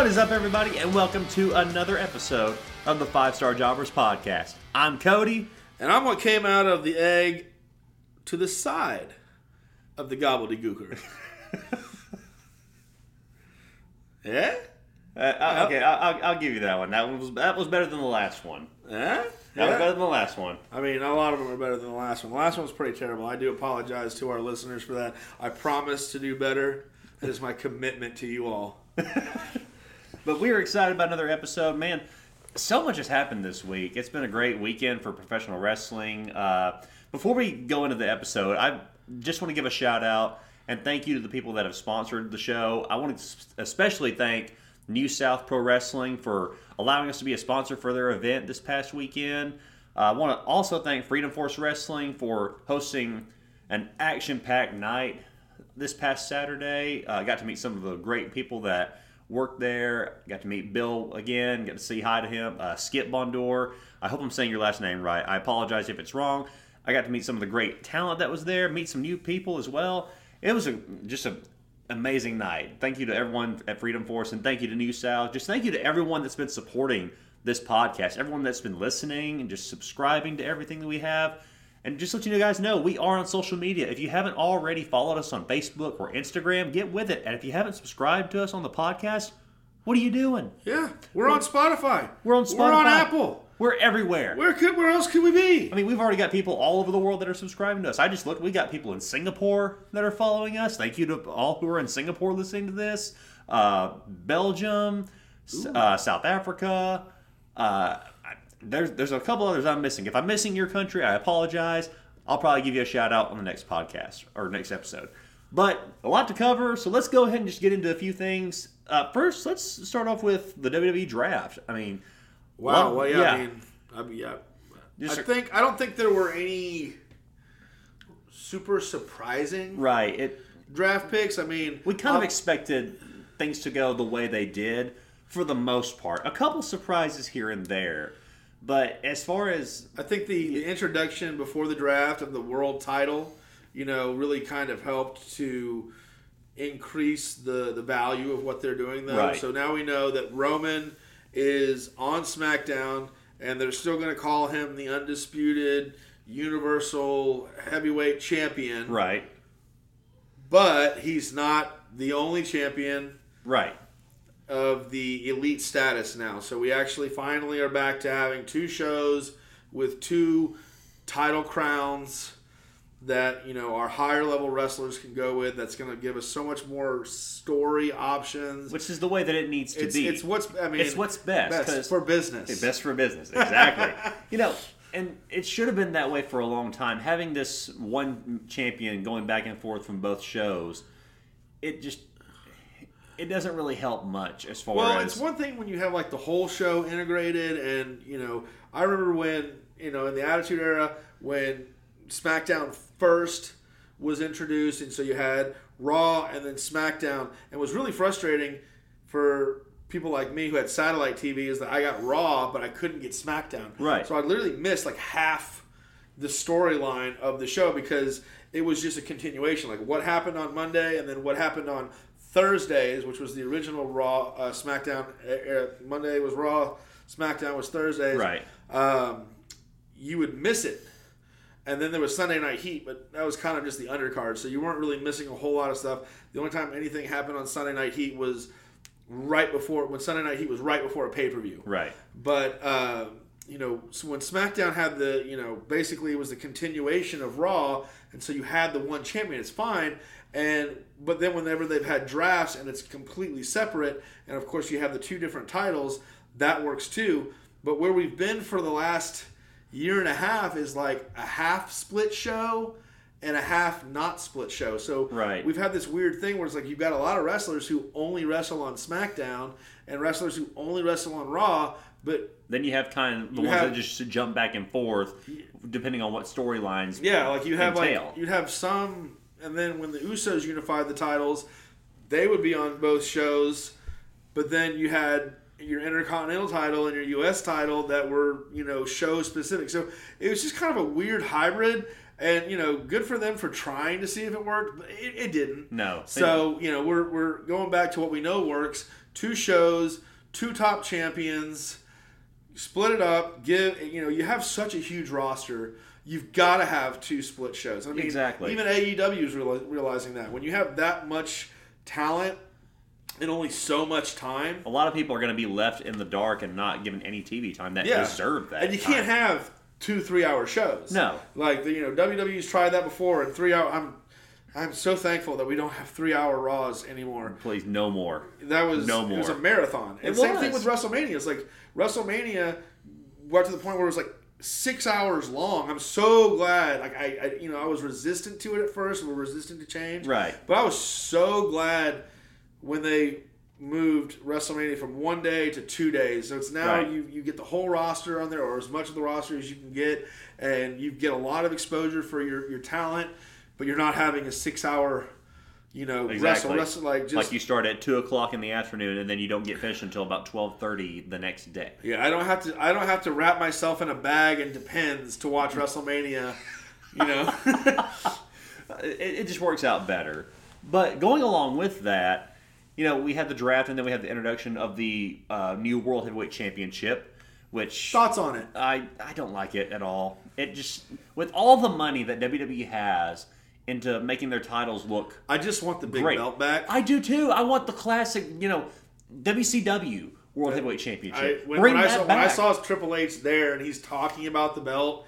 What is up, everybody, and welcome to another episode of the Five Star Jobbers podcast. I'm Cody. And I'm what came out of the egg to the side of the gobbledygooker. yeah? Uh, uh okay, I- I'll, I'll give you that one. That one was that was better than the last one. Yeah? That was better than the last one. I mean, a lot of them are better than the last one. The last one was pretty terrible. I do apologize to our listeners for that. I promise to do better. It is my commitment to you all. But we are excited about another episode, man. So much has happened this week. It's been a great weekend for professional wrestling. Uh, before we go into the episode, I just want to give a shout out and thank you to the people that have sponsored the show. I want to especially thank New South Pro Wrestling for allowing us to be a sponsor for their event this past weekend. Uh, I want to also thank Freedom Force Wrestling for hosting an action-packed night this past Saturday. I uh, got to meet some of the great people that work there. Got to meet Bill again. Got to say hi to him. Uh, Skip Bondor. I hope I'm saying your last name right. I apologize if it's wrong. I got to meet some of the great talent that was there. Meet some new people as well. It was a, just an amazing night. Thank you to everyone at Freedom Force, and thank you to New South. Just thank you to everyone that's been supporting this podcast. Everyone that's been listening and just subscribing to everything that we have. And just let you guys know, we are on social media. If you haven't already followed us on Facebook or Instagram, get with it. And if you haven't subscribed to us on the podcast, what are you doing? Yeah, we're on Spotify. We're on Spotify. We're on Apple. We're everywhere. Where could where else could we be? I mean, we've already got people all over the world that are subscribing to us. I just looked, we got people in Singapore that are following us. Thank you to all who are in Singapore listening to this. Uh, Belgium, uh, South Africa. Uh, there's, there's a couple others I'm missing. If I'm missing your country, I apologize. I'll probably give you a shout out on the next podcast or next episode. But a lot to cover, so let's go ahead and just get into a few things. Uh, first, let's start off with the WWE draft. I mean, Wow. Well, Well, yeah, yeah. I mean, I mean, yeah. Just- I think I don't think there were any super surprising right? It draft picks. I mean, We kind of uh, expected things to go the way they did for the most part. A couple surprises here and there, but as far as I think the, the introduction before the draft of the world title, you know, really kind of helped to increase the the value of what they're doing though. Right. So now we know that Roman is on SmackDown and they're still going to call him the undisputed universal heavyweight champion, right, but he's not the only champion right, of the elite status now. So we actually finally are back to having two shows with two title crowns that you know our higher level wrestlers can go with. That's going to give us so much more story options. which is the way that it needs to it's, be. it's what's I mean It's what's best, 'cause- for business. It's best for business, exactly. you know, and it should have been that way for a long time. Having this one champion going back and forth from both shows, it just it doesn't really help much as far Well, as Well, it's one thing when you have like the whole show integrated, and you know, I remember when you know in the Attitude Era when SmackDown first was introduced, and so you had Raw and then SmackDown, and it was really frustrating for people like me who had satellite TV is that I got Raw, but I couldn't get SmackDown. Right. So I literally missed like half the storyline of the show because it was just a continuation. Like what happened on Monday, and then what happened on Thursdays, which was the original Raw, uh, SmackDown. Uh, Monday was Raw, SmackDown was Thursdays. Right. Um, you would miss it. And then there was Sunday Night Heat, but that was kind of just the undercard, so you weren't really missing a whole lot of stuff. The only time anything happened on Sunday Night Heat was right before when Sunday Night Heat was right before a pay per view. right. But uh, you know, so when SmackDown had the you know basically it was the continuation of Raw, and so you had the one champion. It's fine. And but then whenever they've had drafts and it's completely separate, and of course you have the two different titles, that works too. But where we've been for the last year and a half is like a half split show and a half not split show. So Right. we've had this weird thing where it's like you've got a lot of wrestlers who only wrestle on SmackDown and wrestlers who only wrestle on Raw, but Then you have kind of the ones have- that just jump back and forth, depending on what storylines. yeah, like you have entail. like you'd have some, and then when the Usos unified the titles, they would be on both shows, but then you had your Intercontinental title and your U.S. title that were you know show specific. So it was just kind of a weird hybrid. And you know, good for them for trying to see if it worked, but it, it didn't. No. So you know, we're, we're going back to what we know works. two shows, two top champions, split it up. Give you know you have such a huge roster. You've got to have two split shows. I mean, Exactly. Even AEW is reali- realizing that when you have that much talent and only so much time, A lot of people are going to be left in the dark and not given any TV time that yeah, deserve that. and you can't have two three hour shows. No. like the, you know WWE's tried that before, and three hour. I'm I'm so thankful that we don't have three hour Raws anymore. Please, no more. That was No more. It was a marathon. And It same thing with WrestleMania. It's like WrestleMania got to the point where it was like six hours long. I'm so glad. Like I, I you know, I was resistant to it at first. We were resistant to change. Right. But I was so glad when they moved WrestleMania from one day to two days. So it's now Right. you you get the whole roster on there, or as much of the roster as you can get, and you get a lot of exposure for your your talent. But you're not having a six hour. You know, Exactly. wrestle, wrestle like just like you start at two o'clock in the afternoon and then you don't get finished until about twelve thirty the next day. Yeah, I don't have to. I don't have to wrap myself in a bag and depends to watch WrestleMania. You know, It, it just works out better. But going along with that, you know, we had the draft and then we had the introduction of the uh, new World Heavyweight Championship, which thoughts on it? I I don't like it at all. It just with all the money that WWE has into making their titles look I just want the big great. belt back. I do too. I want the classic, you know, WCW World Heavyweight I, Championship. when, Bring when I that saw when I saw Triple H there and he's talking about the belt,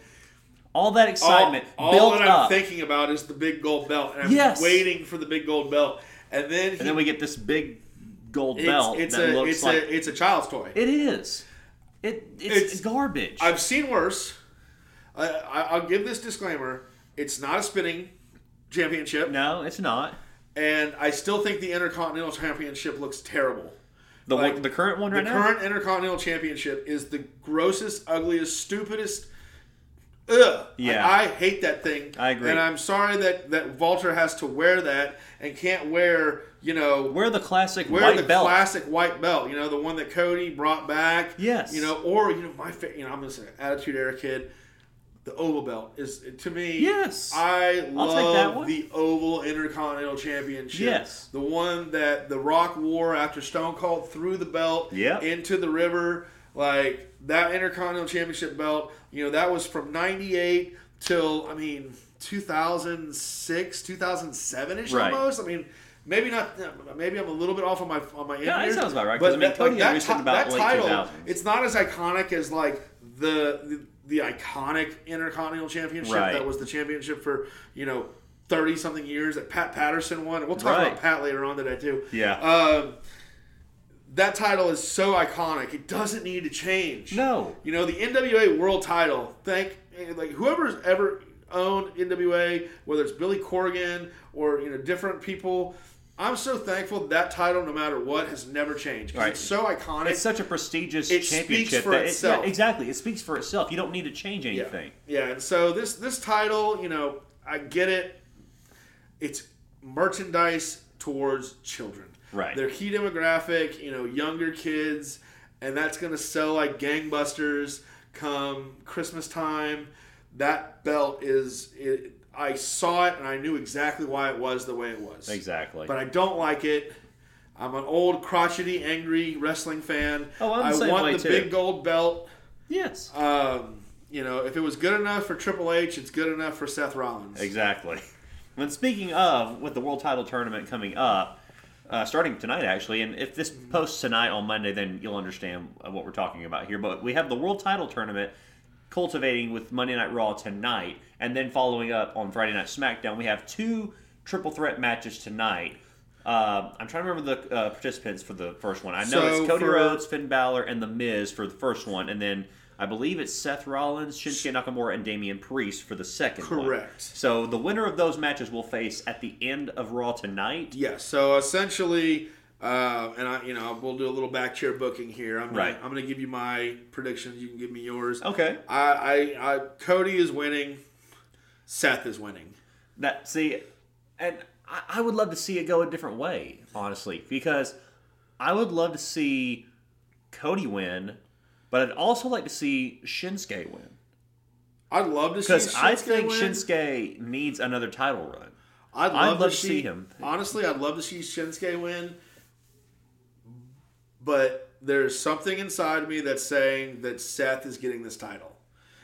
all that all, excitement all built that I'm up, thinking about is the big gold belt, and I'm Yes. waiting for the big gold belt, and then he, and then we get this big gold it's, belt it's that a looks it's like a it's a child's toy. it is. It it's, It's- garbage. I've seen worse. I, I, I'll give this disclaimer: it's not a spinning championship, no, it's not. and I still think the Intercontinental Championship looks terrible. The Like, one, the current one right the now. The current Intercontinental Championship is the grossest, ugliest, stupidest. Ugh. Yeah. I, I hate that thing. I agree. And I'm sorry that that Walter has to wear that and can't wear, you know, Wear the classic wear white the belt. classic white belt. You know, the one that Cody brought back. Yes. You know, or you know, my fa- you know, I'm gonna say Attitude Era kid. The oval belt is to me. Yes. I I'll take that love the oval Intercontinental Championship. Yes. The one that The Rock wore after Stone Cold threw the belt Yep. into the river. Like that Intercontinental Championship belt, you know, that was from 98 till, I mean, 2006, 2007 ish Right. almost. I mean, maybe not, maybe I'm a little bit off on my on my Yeah, that sounds about right, 'cause, I mean, that, Cody that, Henry said ti- about that title, 2000s. it's not as iconic as like the, the the iconic Intercontinental Championship Right. that was the championship for you know thirty something years that Pat Patterson won. We'll talk Right. about Pat later on today too. Yeah. Um, that title is so iconic; it doesn't need to change. No. you know the NWA World Title. Thank like whoever's ever owned NWA, whether it's Billy Corgan or you know different people. I'm so thankful that, title, no matter what, has never changed. Right. It's so iconic. It's such a prestigious It speaks championship for that it- itself. yeah, exactly. It speaks for itself. You don't need to change Yeah. anything. Yeah, and so this this title, you know, I get it. It's merchandise towards children. Right. Their key demographic, you know, younger kids, and that's going to sell like gangbusters come Christmas time. That belt is it, I saw it and I knew exactly why it was the way it was. Exactly. But I don't like it. I'm an old crotchety, angry wrestling fan. Oh, I'm the I same want way, the too. big gold belt. yes. Um, you know, if it was good enough for Triple H, it's good enough for Seth Rollins. Exactly. When speaking of, with the World Title Tournament coming up, uh, starting tonight actually, and if this posts tonight on Monday, then you'll understand uh, what we're talking about here. But we have the World Title Tournament cultivating with Monday Night Raw tonight, and then following up on Friday Night SmackDown. We have two triple threat matches tonight. Uh, I'm trying to remember the uh, participants for the first one. I know So it's Cody for- Rhodes, Finn Balor, and The Miz for the first one, and then I believe it's Seth Rollins, Shinsuke Nakamura, and Damian Priest for the second one. Correct. So the winner of those matches will face at the end of Raw tonight. Yes. So essentially, uh, and I, you know, we'll do a little back chair booking here. I'm gonna, Right. I'm going to give you my predictions. You can give me yours. Okay. I, I, I, Cody is winning. Seth is winning. That see, and I, I would love to see it go a different way, honestly, because I would love to see Cody win, but I'd also like to see Shinsuke win I'd love to see because I think win. Shinsuke needs another title run. I'd I'd love, love to to see, see him. Honestly, I'd love to see Shinsuke win. But there's something inside of me that's saying that Seth is getting this title.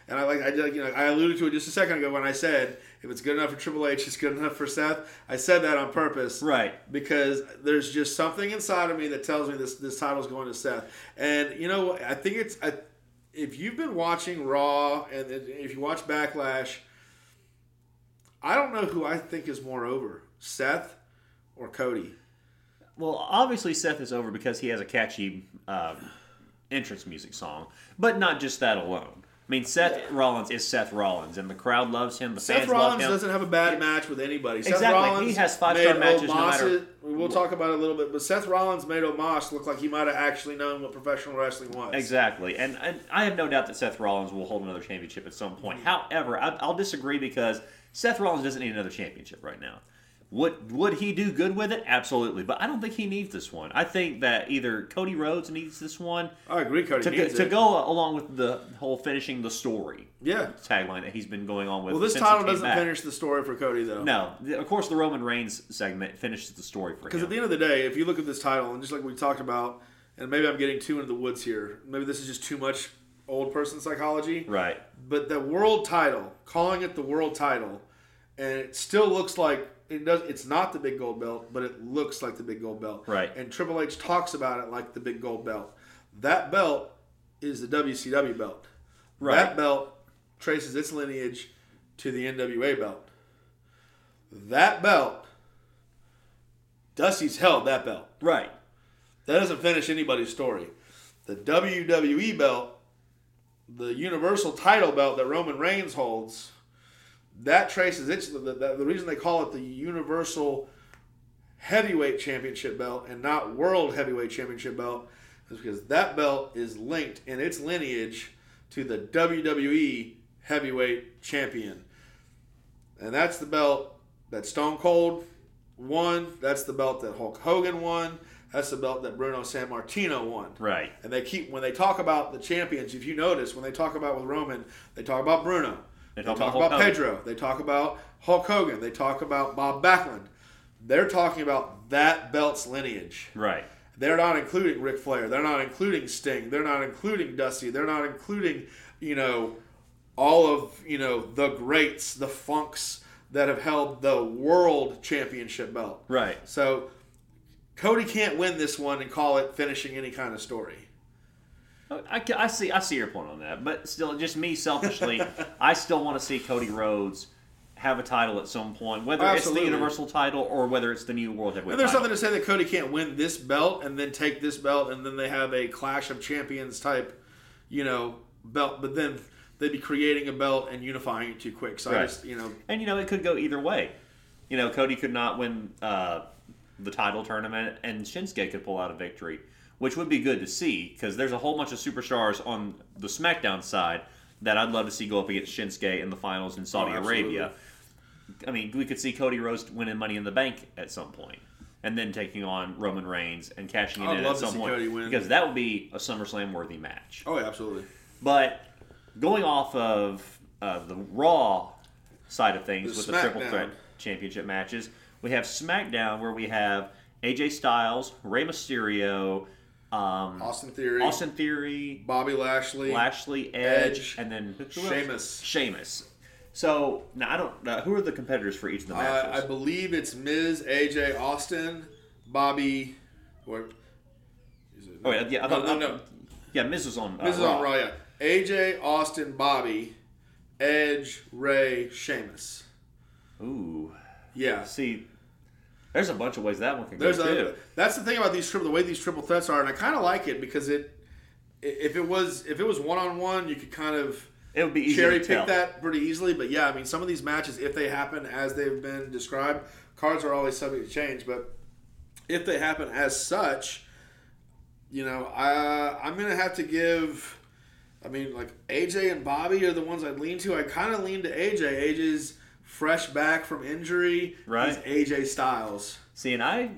And I like I did, you know I alluded to it just a second ago when I said if it's good enough for Triple H, it's good enough for Seth. I said that on purpose, Right. Because there's just something inside of me that tells me this this title's going to Seth. And you know I think it's I, if you've been watching Raw and if you watch Backlash, I don't know who I think is more over, Seth or Cody. Well, obviously Seth is over because he has a catchy uh, entrance music song, but not just that alone. I mean, Seth Rollins is Seth Rollins, and the crowd loves him. The Seth fans Rollins love him. doesn't have a bad match with anybody. Seth Exactly. Rollins He has five-star made matches no matter- We'll talk about it a little bit, but Seth Rollins made Omos look like he might have actually known what professional wrestling was. Exactly, and, and I have no doubt that Seth Rollins will hold another championship at some point. However, I, I'll disagree because Seth Rollins doesn't need another championship right now. Would would he do good with it? Absolutely, but I don't think he needs this one. I think that either Cody Rhodes needs this one I agree, Cody to, go, needs to it. go along with the whole finishing the story Yeah. tagline that he's been going on with. Well, this title doesn't back. finish the story for Cody though. No, of course the Roman Reigns segment finishes the story for him. Because at the end of the day, if you look at this title, and just like we talked about, and maybe I'm getting too into the woods here. Maybe this is just too much old person psychology. right, But the world title, calling it the world title, and it still looks like it does. It's not the big gold belt, but it looks like the big gold belt. Right. And Triple H talks about it like the big gold belt. That belt is the WCW belt. Right. That belt traces its lineage to the NWA belt. That belt, Dusty's held that belt. right, That doesn't finish anybody's story. The WWE belt, the Universal title belt that Roman Reigns holds, that traces its. The, the, the reason they call it the Universal Heavyweight Championship belt and not World Heavyweight Championship belt is because that belt is linked in its lineage to the WWE Heavyweight Champion. And that's the belt that Stone Cold won. That's the belt that Hulk Hogan won. That's the belt that Bruno Sammartino won. right, And they keep when they talk about the champions. If you notice, when they talk about with Roman, they talk about Bruno. They They talk talk, about about, Pedro. They talk about Hulk Hogan. They talk about Bob Backlund. They're talking about that belt's lineage. right, They're not including Ric Flair. They're not including Sting. They're not including Dusty. They're not including, you know, all of, you know, the greats, the funks that have held the world championship belt. right. So Cody can't win this one and call it finishing any kind of story. I, I see. I see your point on that, but still, just me selfishly, I still want to see Cody Rhodes have a title at some point, whether it's the Universal title or whether it's the new World Heavyweight. And there's title. something to say that Cody can't win this belt and then take this belt and then they have a Clash of Champions type, you know, belt. But then they'd be creating a belt and unifying it too quick. So I just, you know, And you know, it could go either way. You know, Cody could not win uh, the title tournament, and Shinsuke could pull out a victory, which would be good to see because there's a whole bunch of superstars on the SmackDown side that I'd love to see go up against Shinsuke in the finals in Saudi Oh. Arabia. I mean, we could see Cody Rhodes winning Money in the Bank at some point, and then taking on Roman Reigns and cashing it in love at to some see point Cody win. because that would be a SummerSlam worthy match. oh, yeah, absolutely. But going off of uh, the Raw side of things The with the Triple Threat Championship matches, we have SmackDown where we have AJ Styles, Rey Mysterio, um, Austin Theory, Austin Theory, Bobby Lashley, Lashley, Edge, Edge, and then? Sheamus. Sheamus. So now I don't. Uh, who are the competitors for each of the Uh, matches? I believe it's Miz, AJ, Austin, Bobby, or is it? oh yeah, yeah. I no, thought, no, no. Yeah, Miz was on. Uh, Miz is on Raw. Yeah, AJ, Austin, Bobby, Edge, Rey, Sheamus. Ooh, Yeah, see, there's a bunch of ways that one can There's go a, too. that's the thing about these triple the way these triple threats are, and I kind of like it because it if it was if it was one on one, you could kind of It would be cherry to pick that pretty easily. But yeah, I mean, some of these matches, if they happen as they've been described, cards are always subject to change. But if they happen as such, you know, I I'm gonna have to give. I mean, like AJ and Bobby are the ones I'd lean to. I kind of lean to AJ. AJ's fresh back from injury. Right. He's AJ Styles. See, and I,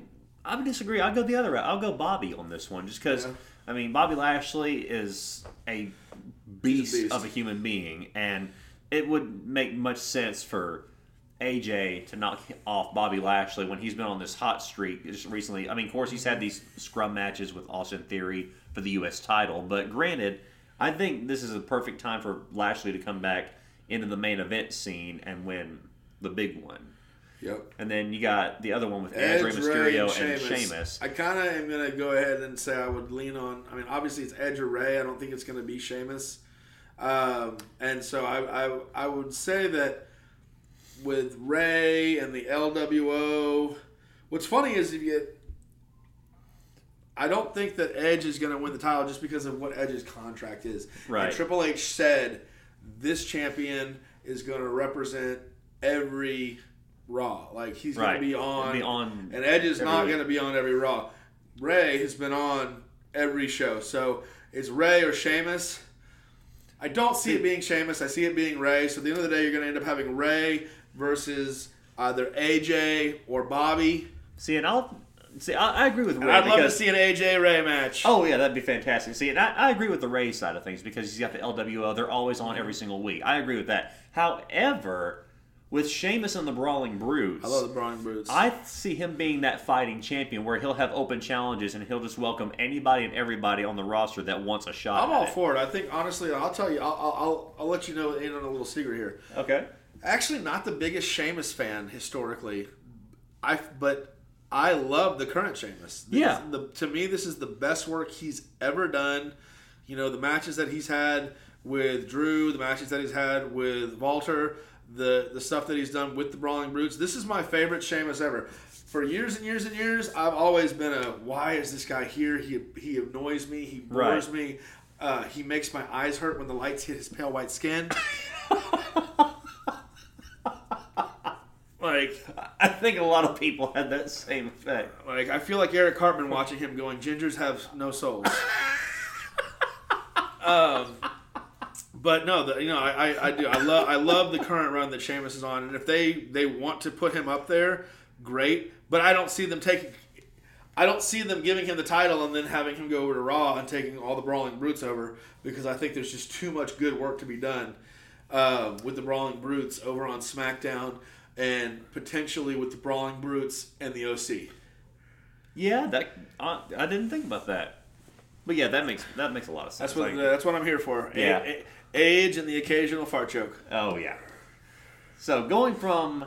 I would disagree. I'll go the other route. I'll go Bobby on this one, just because. Yeah. I mean, Bobby Lashley is a beast, beast. of a human being, and it would make much sense for AJ to knock off Bobby Lashley when he's been on this hot streak just recently. I mean, of course, he's had mm-hmm. these scrum matches with Austin Theory for the U.S. title, but granted, I think this is a perfect time for Lashley to come back into the main event scene and win the big one. Yep. And then you got the other one with Edge, Rey Mysterio and, and Sheamus. I kind of am going to go ahead and say I would lean on. I mean, obviously it's Edge or Rey. I don't think it's going to be Sheamus. Um, and so I, I, I would say that with Rey and the LWO, what's funny is if you. I don't think that Edge is going to win the title just because of what Edge's contract is. Right. And Triple H said this champion is going to represent every Raw. Like he's Right. going to be on, Be on and Edge is not going to be on every Raw. Rey has been on every show, so it's Rey or Sheamus. I don't see it being Sheamus. I see it being Rey. So at the end of the day, you're going to end up having Rey versus either AJ or Bobby. See, and I'll see. I, I agree with Rey And I'd love to see an AJ Rey match. Oh yeah, that'd be fantastic. See, and I, I agree with the Rey side of things because he's got the LWO. They're always on every single week. I agree with that. However, with Sheamus and the Brawling Brutes, I love the Brawling Brutes. I see him being that fighting champion where he'll have open challenges and he'll just welcome anybody and everybody on the roster that wants a shot. I'm at all it. for it. I think honestly, I'll tell you. I'll, I'll, I'll, I'll let you know in on a little secret here. Okay. Actually, not the biggest Sheamus fan historically. I but I love the current Sheamus. This- Yeah. The, to me, this is the best work he's ever done. You know, the matches that he's had with Drew, the matches that he's had with Walter, the the stuff that he's done with the Brawling Brutes. This is my favorite Sheamus ever. For years and years and years, I've always been a why is this guy here? He he annoys me. He bores Right. me. Uh, he makes my eyes hurt when the lights hit his pale white skin. like I think a lot of people had that same effect. Like I feel like Eric Cartman watching him going, "Gingers have no souls." um, but no, the, you know, I, I, I do. I love I love the current run that Sheamus is on, and if they they want to put him up there, great. But I don't see them taking. I don't see them giving him the title and then having him go over to Raw and taking all the Brawling Brutes over because I think there's just too much good work to be done um, with the Brawling Brutes over on SmackDown and potentially with the Brawling Brutes and the OC. Yeah, that I, I didn't think about that. But yeah, that makes that makes a lot of sense. That's what Like- that's what I'm here for. Yeah. a- age and the occasional fart joke. Oh yeah. So going from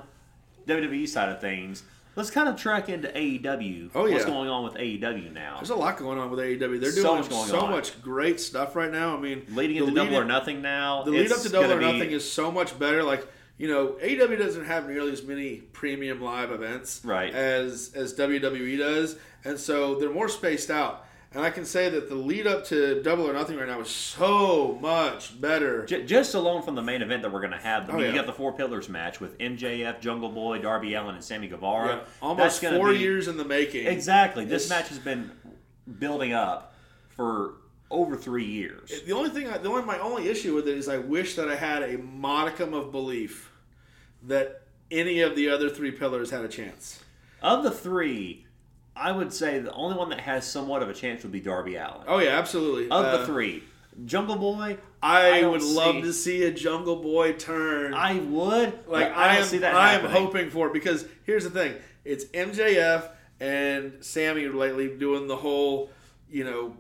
WWE side of things, let's kind of track into AEW. Oh, yeah. What's going on with AEW now? There's a lot going on with AEW. They're So doing much so on. much great stuff right now. I mean, Leading into Double or Nothing now. The lead up to Double or be- Nothing is so much better. Like you know, AEW doesn't have nearly as many premium live events Right. as as WWE does, and so they're more spaced out. And I can say that the lead up to Double or Nothing right now is so much better. J- just alone from the main event that we're going to have. I Oh, yeah. you got the four pillars match with MJF, Jungle Boy, Darby Allin, and Sammy Guevara. Yeah, almost four be- years in the making. Exactly. This It's- match has been building up for over three years. The only thing, I, the only my only issue with it is I wish that I had a modicum of belief that any of the other three pillars had a chance. Of the three, I would say the only one that has somewhat of a chance would be Darby Allin. Oh yeah, absolutely. Of Uh, the three, Jungle Boy, I, don't would love see- to see a Jungle Boy turn. I would. like I I am, see that I am hoping for it because here's the thing: it's MJF and Sammy lately doing the whole, you know,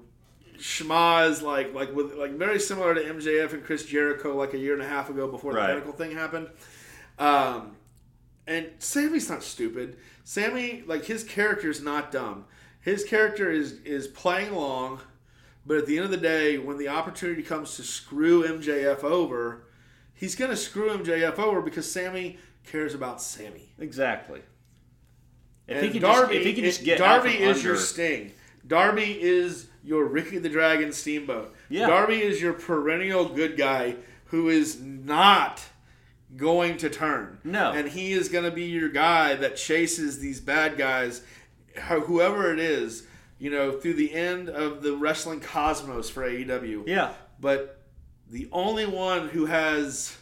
schmaz like like with like very similar to MJF and Chris Jericho like a year and a half ago before the medical thing happened. Um, and Sammy's not stupid. Sammy like his character is not dumb. His character is is playing along, but at the end of the day, when the opportunity comes to screw MJF over, he's gonna screw MJF over because Sammy cares about Sammy. Exactly. If And he can Darby, just, if he can just get Darby is your Sting. Darby is your Ricky the Dragon Steamboat. Yeah. Darby is your perennial good guy who is not going to turn. No. And he is going to be your guy that chases these bad guys, whoever it is, you know, through the end of the wrestling cosmos for AEW. Yeah. But the only one who has,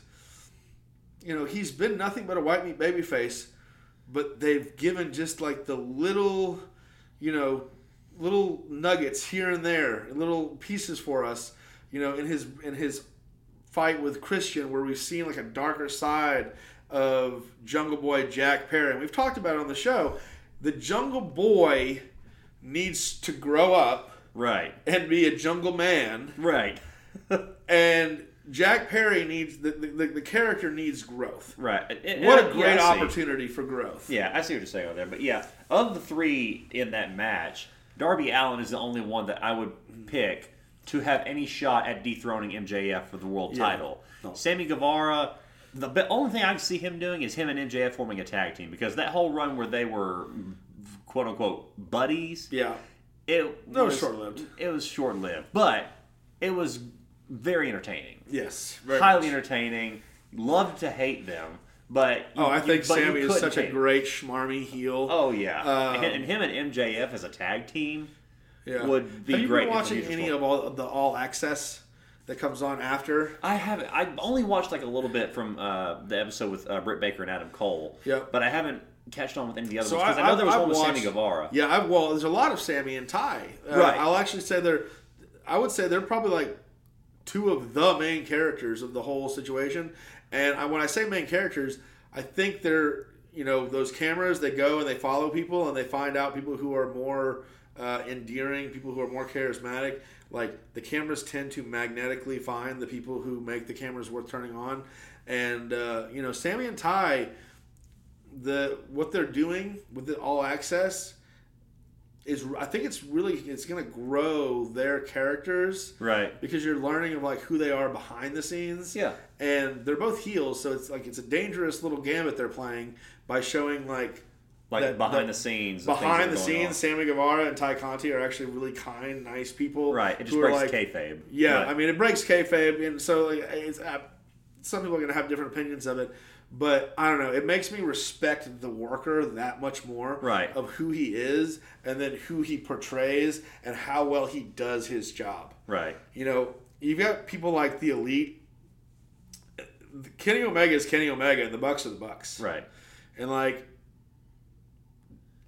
you know, he's been nothing but a white meat babyface, but they've given just like the little, you know, little nuggets here and there, little pieces for us, you know, in his in his fight with Christian where we've seen like a darker side of Jungle Boy Jack Perry. And we've talked about it on the show. The Jungle Boy needs to grow up Right. and be a jungle man. Right. And Jack Perry needs the, the, the character needs growth. right. And- What a great yeah, opportunity for growth. Yeah, I see what you're saying over there. But yeah, of the three in that match, Darby Allin is the only one that I would pick to have any shot at dethroning MJF for the world Yeah. title. No. Sammy Guevara, the only thing I can see him doing is him and MJF forming a tag team because that whole run where they were quote unquote buddies, Yeah. it That was short-lived. It was short lived, but it was very entertaining, Yes. Very highly much. entertaining. Loved to hate them, but Oh, I think you Sammy is such a great schmarmy heel. Oh yeah, Um, and, him and MJF as a tag team yeah. would be Have you great. been watching any of all the All Access that comes on after? I haven't. I only watched like a little bit from uh, the episode with uh, Britt Baker and Adam Cole. Yeah, But I haven't catched on with any of the other So ones because I, I- know there was I've one with Sammy Guevara. Yeah, I, well, there's a lot of Sammy and Ty. Uh, Right. I'll actually say they're. I would say they're probably like two of the main characters of the whole situation. And I, when I say main characters, I think they're you know those cameras. They go and they follow people and they find out people who are more uh, endearing, people who are more charismatic. Like the cameras tend to magnetically find the people who make the cameras worth turning on. And uh, you know, Sammy and Ty the what they're doing with the all access is I think it's really it's going to grow their characters Right. because you're learning of like who they are behind the scenes. Yeah. And they're both heels, so it's like it's a dangerous little gambit they're playing by showing like Like that- behind that- the scenes. behind the scenes, Sammy Guevara and Tay Conti are actually really kind, nice people. Right. It just breaks like, kayfabe. yeah, But- I mean, it breaks kayfabe, and so like, it's, uh, some people are going to have different opinions of it. But I don't know. It makes me respect the worker that much more. Right. Of who he is, and then who he portrays, and how well he does his job. right. You know, you've got people like the elite. Kenny Omega is Kenny Omega, and the Bucks are the Bucks. Right. And like,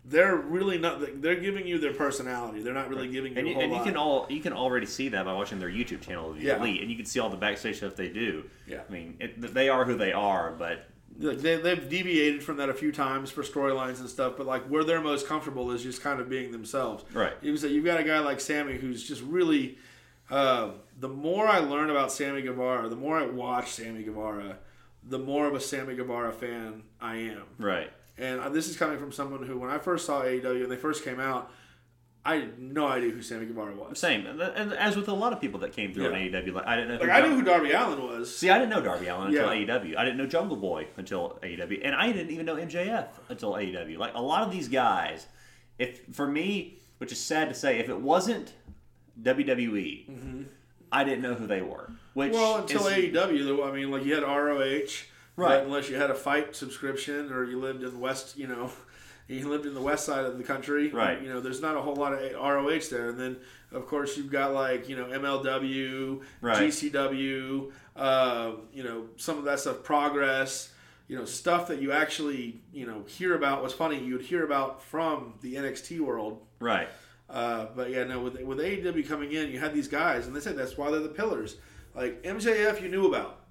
they're really not. They're giving you their personality. They're not really giving you And, a you, whole and you lot. can all you can already see that by watching their YouTube channel, the Yeah. Elite, and you can see all the backstage stuff they do. Yeah. I mean, it, they are who they are, but Like, they, they've deviated from that a few times for storylines and stuff, but like where they're most comfortable is just kind of being themselves. Right. You say you've got a guy like Sammy who's just really. Uh, the more I learn about Sammy Guevara, the more I watch Sammy Guevara, the more of a Sammy Guevara fan I am. right. And uh, this is coming from someone who, when I first saw AEW and they first came out, I had no idea who Sammy Guevara was. Same, and, as with a lot of people that came through Yeah. in AEW, like I didn't know. Like I knew who Darby Allin was. See, I didn't know Darby Allin until Yeah. AEW. I didn't know Jungle Boy until AEW, and I didn't even know MJF until AEW. Like a lot of these guys, if for me, which is sad to say, if it wasn't WWE, I didn't know who they were. Which Mm-hmm. Well, until is, AEW, though, I mean, like you had ROH, Right. Unless you had a fight subscription or you lived in the West, you know, you lived in the West side of the country, Right. You know, there's not a whole lot of ROH there, and then of course you've got like you know MLW, Right. GCW, uh, you know, some of that stuff, Progress. You know, stuff that you actually, you know, hear about. What's funny, you would hear about from the NXT world, right, uh, but yeah, no, with with AEW coming in, you had these guys, and they said that's why they're the pillars. Like MJF, you knew about,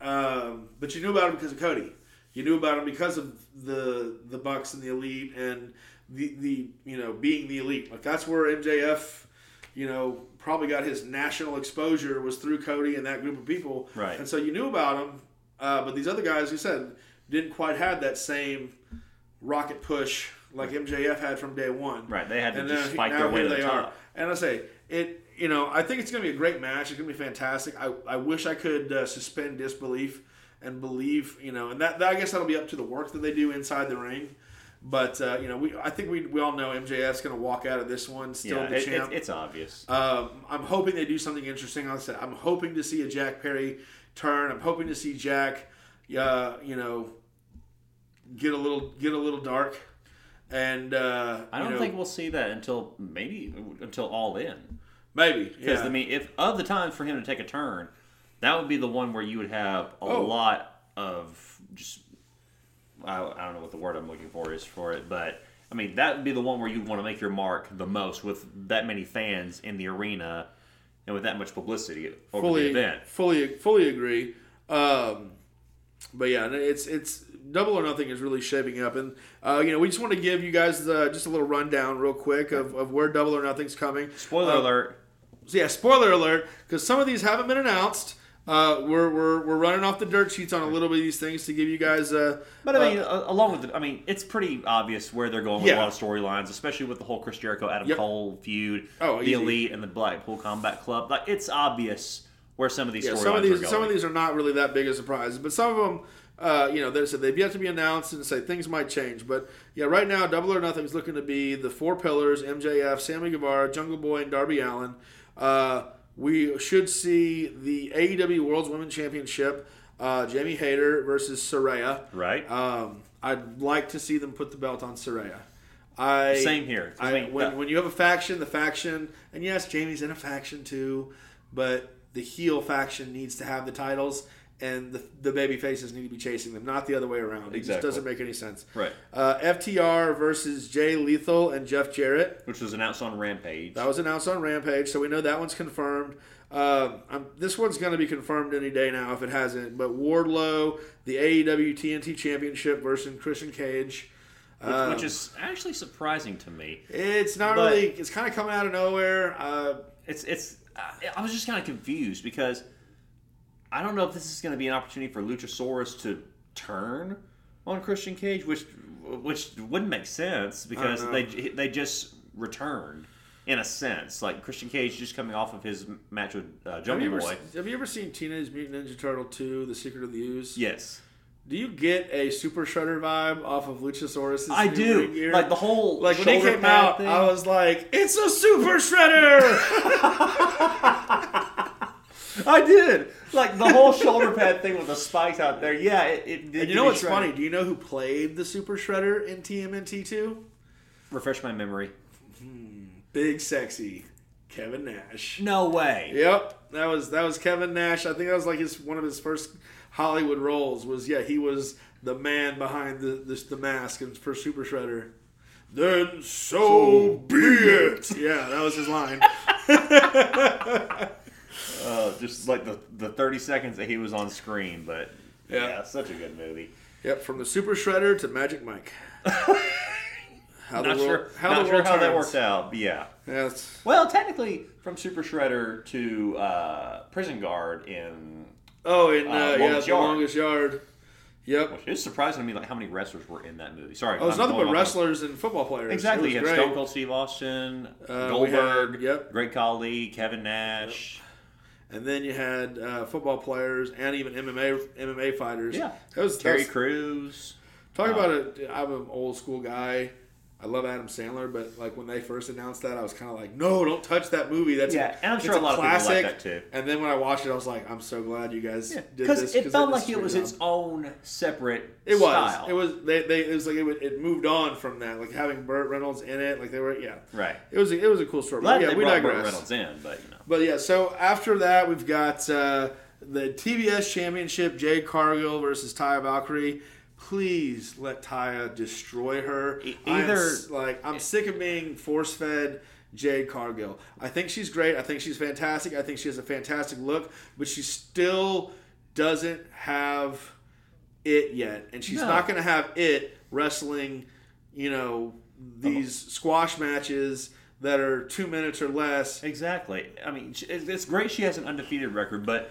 um, but you knew about him because of Cody. You knew about him because of the the Bucks and the Elite and the the you know being the Elite. Like that's where MJF, you know, probably got his national exposure was through Cody and that group of people. Right. And so you knew about him, uh, but these other guys, you said, didn't quite have that same rocket push like MJF had from day one. right. They had to And just fight now their way to the they are. top. And I say it. You know, I think it's going to be a great match. It's going to be fantastic. I, I wish I could uh, suspend disbelief and believe. You know, and that, that I guess that'll be up to the work that they do inside the ring. But uh, you know, we I think we, we all know MJF's going to walk out of this one still Yeah, the it, champ. it, it's obvious. Um, I'm hoping they do something interesting. Like I said, I'm hoping to see a Jack Perry turn. I'm hoping to see Jack, uh, you know, get a little get a little dark. And uh, I don't you know, think we'll see that until maybe until All In. maybe Because yeah. I mean, if of the times for him to take a turn, that would be the one where you would have a Oh. lot of just I, I don't know what the word I'm looking for is for it, but I mean that would be the one where you want to make your mark the most with that many fans in the arena and with that much publicity over fully the event. fully fully agree. Um, but yeah, it's it's double or nothing is really shaping up, and uh, you know we just want to give you guys uh, just a little rundown real quick of, of where double or nothing's coming. Spoiler Uh, alert. So yeah, spoiler alert, because some of these haven't been announced. Uh, we're, we're, we're running off the dirt sheets on a little bit of these things to give you guys. Uh, But I mean, uh, along with, the, I mean, it's pretty obvious where they're going with Yeah. a lot of storylines, especially with the whole Chris Jericho, Adam Yep. Cole feud, Oh, the easy. Elite, and the Blackpool Combat Club. Like, it's obvious where some of these yeah, storylines some of are these going. some of these are not really that big a surprise, but some of them, uh, you know, they said they've yet to be announced and say things might change. But yeah, right now, Double or Nothing is looking to be the four pillars: MJF, Sammy Guevara, Jungle Boy, and Darby Allin. Uh, we should see the AEW World's Women's Championship, uh, Jamie Hayter versus Saraya. right? Um, I'd like to see them put the belt on Saraya. I Same here. I mean, when, when you have a faction, the faction, and yes, Jamie's in a faction too, but the heel faction needs to have the titles, and the, the baby faces need to be chasing them, not the other way around. It just Exactly. doesn't make any sense. Right. Uh, FTR versus Jay Lethal and Jeff Jarrett. Which was announced on Rampage. That was announced on Rampage, so we know that one's confirmed. Um, I'm, this one's going to be confirmed any day now if it hasn't. But Wardlow, the AEW TNT Championship versus Christian Cage. which, Um, which is actually surprising to me. It's not really. It's kind of coming out of nowhere. Uh, It's it's. I was just kind of confused because I don't know if this is going to be an opportunity for Luchasaurus to turn on Christian Cage, which which wouldn't make sense because they they just returned in a sense, like Christian Cage just coming off of his match with uh, have, Jungle you ever, Boy. have you ever seen Teenage Mutant Ninja Turtle 2: The Secret of the Ooze? Yes, Do you get a Super Shredder vibe off of Luchasaurus? I do. Like the whole Like when he came out, thing. I was like, "It's a Super Shredder!" I did. Like the whole shoulder pad thing with the spikes out there. Yeah, it, it did. and you know what's shredded. funny? Do you know who played the Super Shredder in TMNT two? Refresh my memory. Hmm, big sexy Kevin Nash. No way. Yep, that was that was Kevin Nash. I think that was like his one of his first Hollywood roles. Was yeah, he was the man behind the the, the mask and for Super Shredder. Then so be it. Yeah, that was his line. Uh, just like the, the 30 seconds that he was on screen, but yeah, Yeah. such a good movie. Yep, from the Super Shredder to Magic Mike. How Not the sure, world, how not the sure how that worked out, but yeah. Yeah, Well, technically, from Super Shredder to uh, Prison Guard in. oh, in uh, Uh, yeah, the longest yard. Yep. It's surprising to me like how many wrestlers were in that movie. Sorry, Oh, I'm nothing but on- wrestlers and football players. Exactly. You had. Stone Cold Steve Austin, Uh, Goldberg, had- yep. Great Khali, Kevin Nash. And then you had uh, football players and even MMA MMA fighters. Yeah. that was, Terry that was Crews. Talk Uh, about it. I'm an old school guy. I love Adam Sandler, but like when they first announced that, I was kind of like, "No, don't touch that movie." That's Yeah, and I'm sure a lot of people like that too. And then when I watched it, I was like, "I'm so glad you guys Yeah, did this." because it felt like it was its. own separate It was. style. It was. They, they. It was like it, it moved on from that. Like having Burt Reynolds in it. Like they were. Yeah. right. It was. A, it was a cool story. Glad But yeah, we brought Burt digress. Reynolds in, but you know. But yeah, so after that, we've got uh, the TBS Championship: Jade Cargill versus Taya Valkyrie. Please let Taya destroy her. Either- like I'm sick of being force fed Jade Cargill. I think she's great. I think she's fantastic. I think she has a fantastic look, but she still doesn't have it yet, and she's No. not going to have it wrestling. You know these oh. squash matches that are two minutes or less. Exactly. I mean, it's it's great she has an undefeated record, but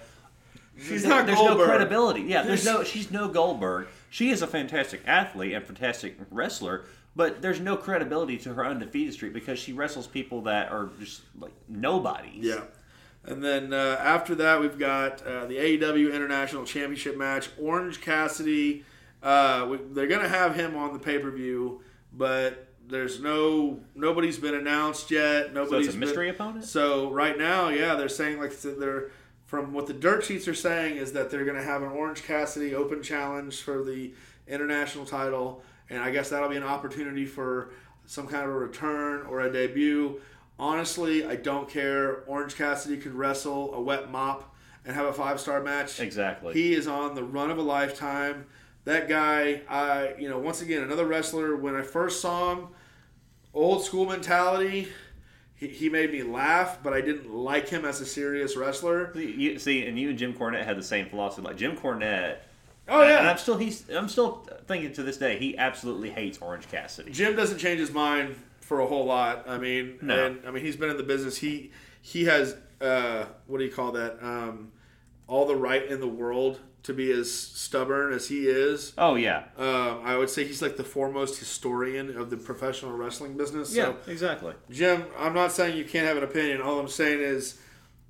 She's there- not there's Goldberg. no credibility. Yeah, there's no. She's no Goldberg. She is a fantastic athlete and fantastic wrestler, but there's no credibility to her undefeated streak because she wrestles people that are just like nobodies. Yeah. And then uh, after that, we've got uh, the AEW International Championship match. Orange Cassidy. Uh, we, they're going to have him on the pay per view, but there's no nobody's been announced yet. So Nobody's it's a been- mystery opponent. So right now, yeah, they're saying like they're from what the dirt sheets are saying is that they're going to have an Orange Cassidy Open Challenge for the international title, and I guess that'll be an opportunity for some kind of a return or a debut. Honestly, I don't care. Orange Cassidy could wrestle a wet mop and have a five star match. Exactly. He is on the run of a lifetime. That guy, I you know, once again, another wrestler. When I first saw him, old school mentality. He, he made me laugh, but I didn't like him as a serious wrestler. See, you, see, and you and Jim Cornette had the same philosophy. Like Jim Cornette. Oh yeah, and I'm still he's I'm still thinking to this day he absolutely hates Orange Cassidy. Jim doesn't change his mind for a whole lot. I mean, No. and I mean he's been in the business. He he has uh, what do you call that? Um, all the right in the world to be as stubborn as he is. Oh yeah, Um, I would say he's like the foremost historian of the professional wrestling business. So, yeah, exactly. Jim, I'm not saying you can't have an opinion. All I'm saying is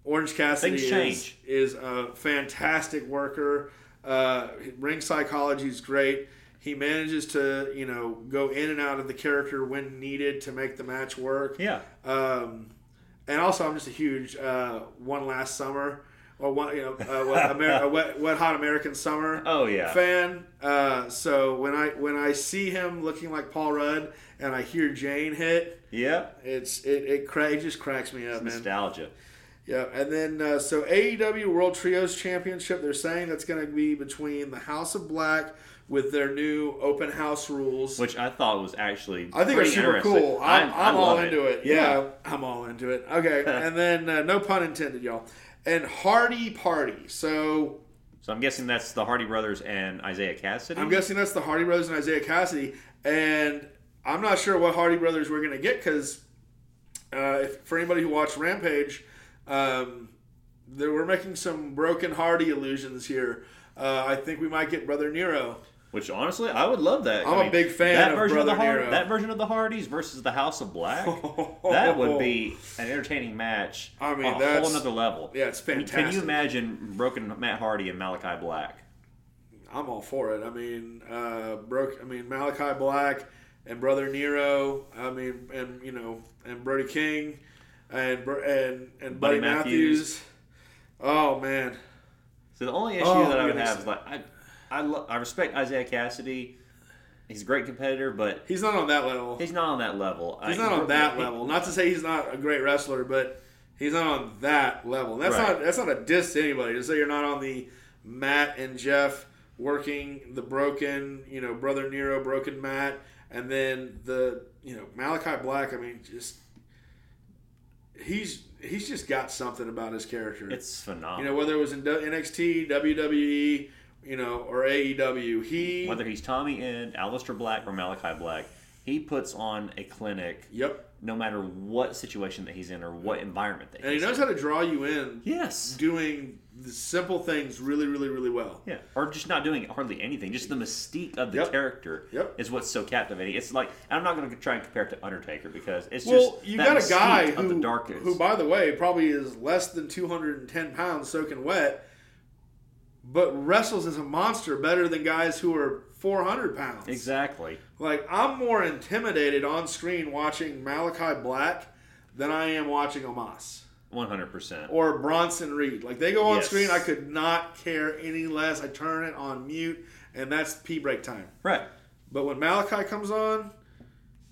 Orange Cassidy is, is a fantastic worker. Uh, ring psychology is great. He manages to, you know, go in and out of the character when needed to make the match work. Yeah, Um, and also, I'm just a huge uh, one last summer or one, you know, uh, a wet, wet hot American summer Oh, yeah. fan. Uh, so when I when I see him looking like Paul Rudd and I hear Jane hit, yeah. it's it it, cra- it just cracks me up, man. Nostalgia. Yeah, and then uh, so AEW World Trios Championship, they're saying that's going to be between the House of Black with their new open house rules. which I thought was actually I think are super cool. I'm, I- I I'm all into it. Yeah, I'm all into it. Okay, and then uh, no pun intended, y'all. And Hardy Party. So So I'm guessing that's the Hardy Brothers and Isiah Kassidy. I'm guessing that's the Hardy Brothers and Isiah Kassidy. And I'm not sure what Hardy Brothers we're going to get because uh, if, for anybody who watched Rampage, um, they were making some broken Hardy illusions here. Uh, I think we might get Brother Nero. Which honestly, I would love that. I'm a big fan that of version Brother of the Har- Nero. That version of the Hardys versus the House of Black. that would be an entertaining match. I mean, a whole that's- another level. Yeah, it's Can you- fantastic. Can you imagine broken Matt Hardy and Malachi Black? I'm all for it. I mean, uh, broke. I mean, Malachi Black and Brother Nero. I mean, and you know, and Brody King, and and and Buddy, Buddy Matthews. Matthews. Oh man, So the only issue Oh, that I would goodness. have is like I, I, lo- I respect Isiah Kassidy. He's a great competitor, but he's not on that level. he's not on that level. He's I- not on that he- level. Not to say he's not a great wrestler, but he's not on that level. That's Right. not that's not a diss to anybody to say you're not on the Matt and Jeff working the broken, you know, brother Nero broken Matt, and then the you know Malachi Black. I mean, just he's he's just got something about his character. It's phenomenal. you know, whether it was in NXT, WWE, you know, or AEW, he Whether he's Tommy End, Aleister Black, or Malachi Black, he puts on a clinic yep, no matter what situation that he's in or what environment that and he knows in. how to draw you in. Yes. doing the simple things really, really, really well. Yeah, or just not doing hardly anything. Just the mystique of the Yep. character Yep. is what's so captivating. It's like and I'm not going to try and compare it to Undertaker because it's Well, just you got a guy who, darkest. who, by the way, probably is less than 210 pounds soaking wet, but wrestles as a monster better than guys who are 400 pounds. exactly. Like, I'm more intimidated on screen watching Malachi Black than I am watching Omos. 100. percent or Bronson Reed. Like they go on Yes. screen, I could not care any less. I turn it on mute, and that's pee break time. Right. But when Malachi comes on,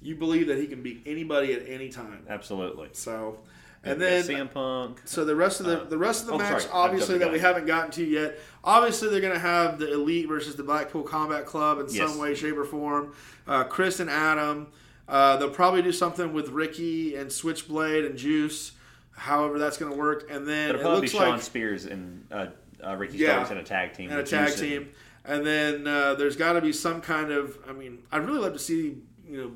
you believe that he can beat anybody at any time. Absolutely. So, and then CM Punk. so the rest of the Uh, the rest of the oh, match, sorry, obviously that we haven't gotten to yet. Obviously, they're going to have the Elite versus the Blackpool Combat Club in Yes. some way, shape, or form. Uh, Chris and Adam. Uh, they'll probably do something with Ricky and Switchblade and Juice. However, that's going to work. And then It'll it probably be looks Shawn Spears and uh, uh, Ricky Yeah. Starks in a tag team. and a tag Juice and- team. And then uh, there's got to be some kind of. I mean, I'd really love to see you know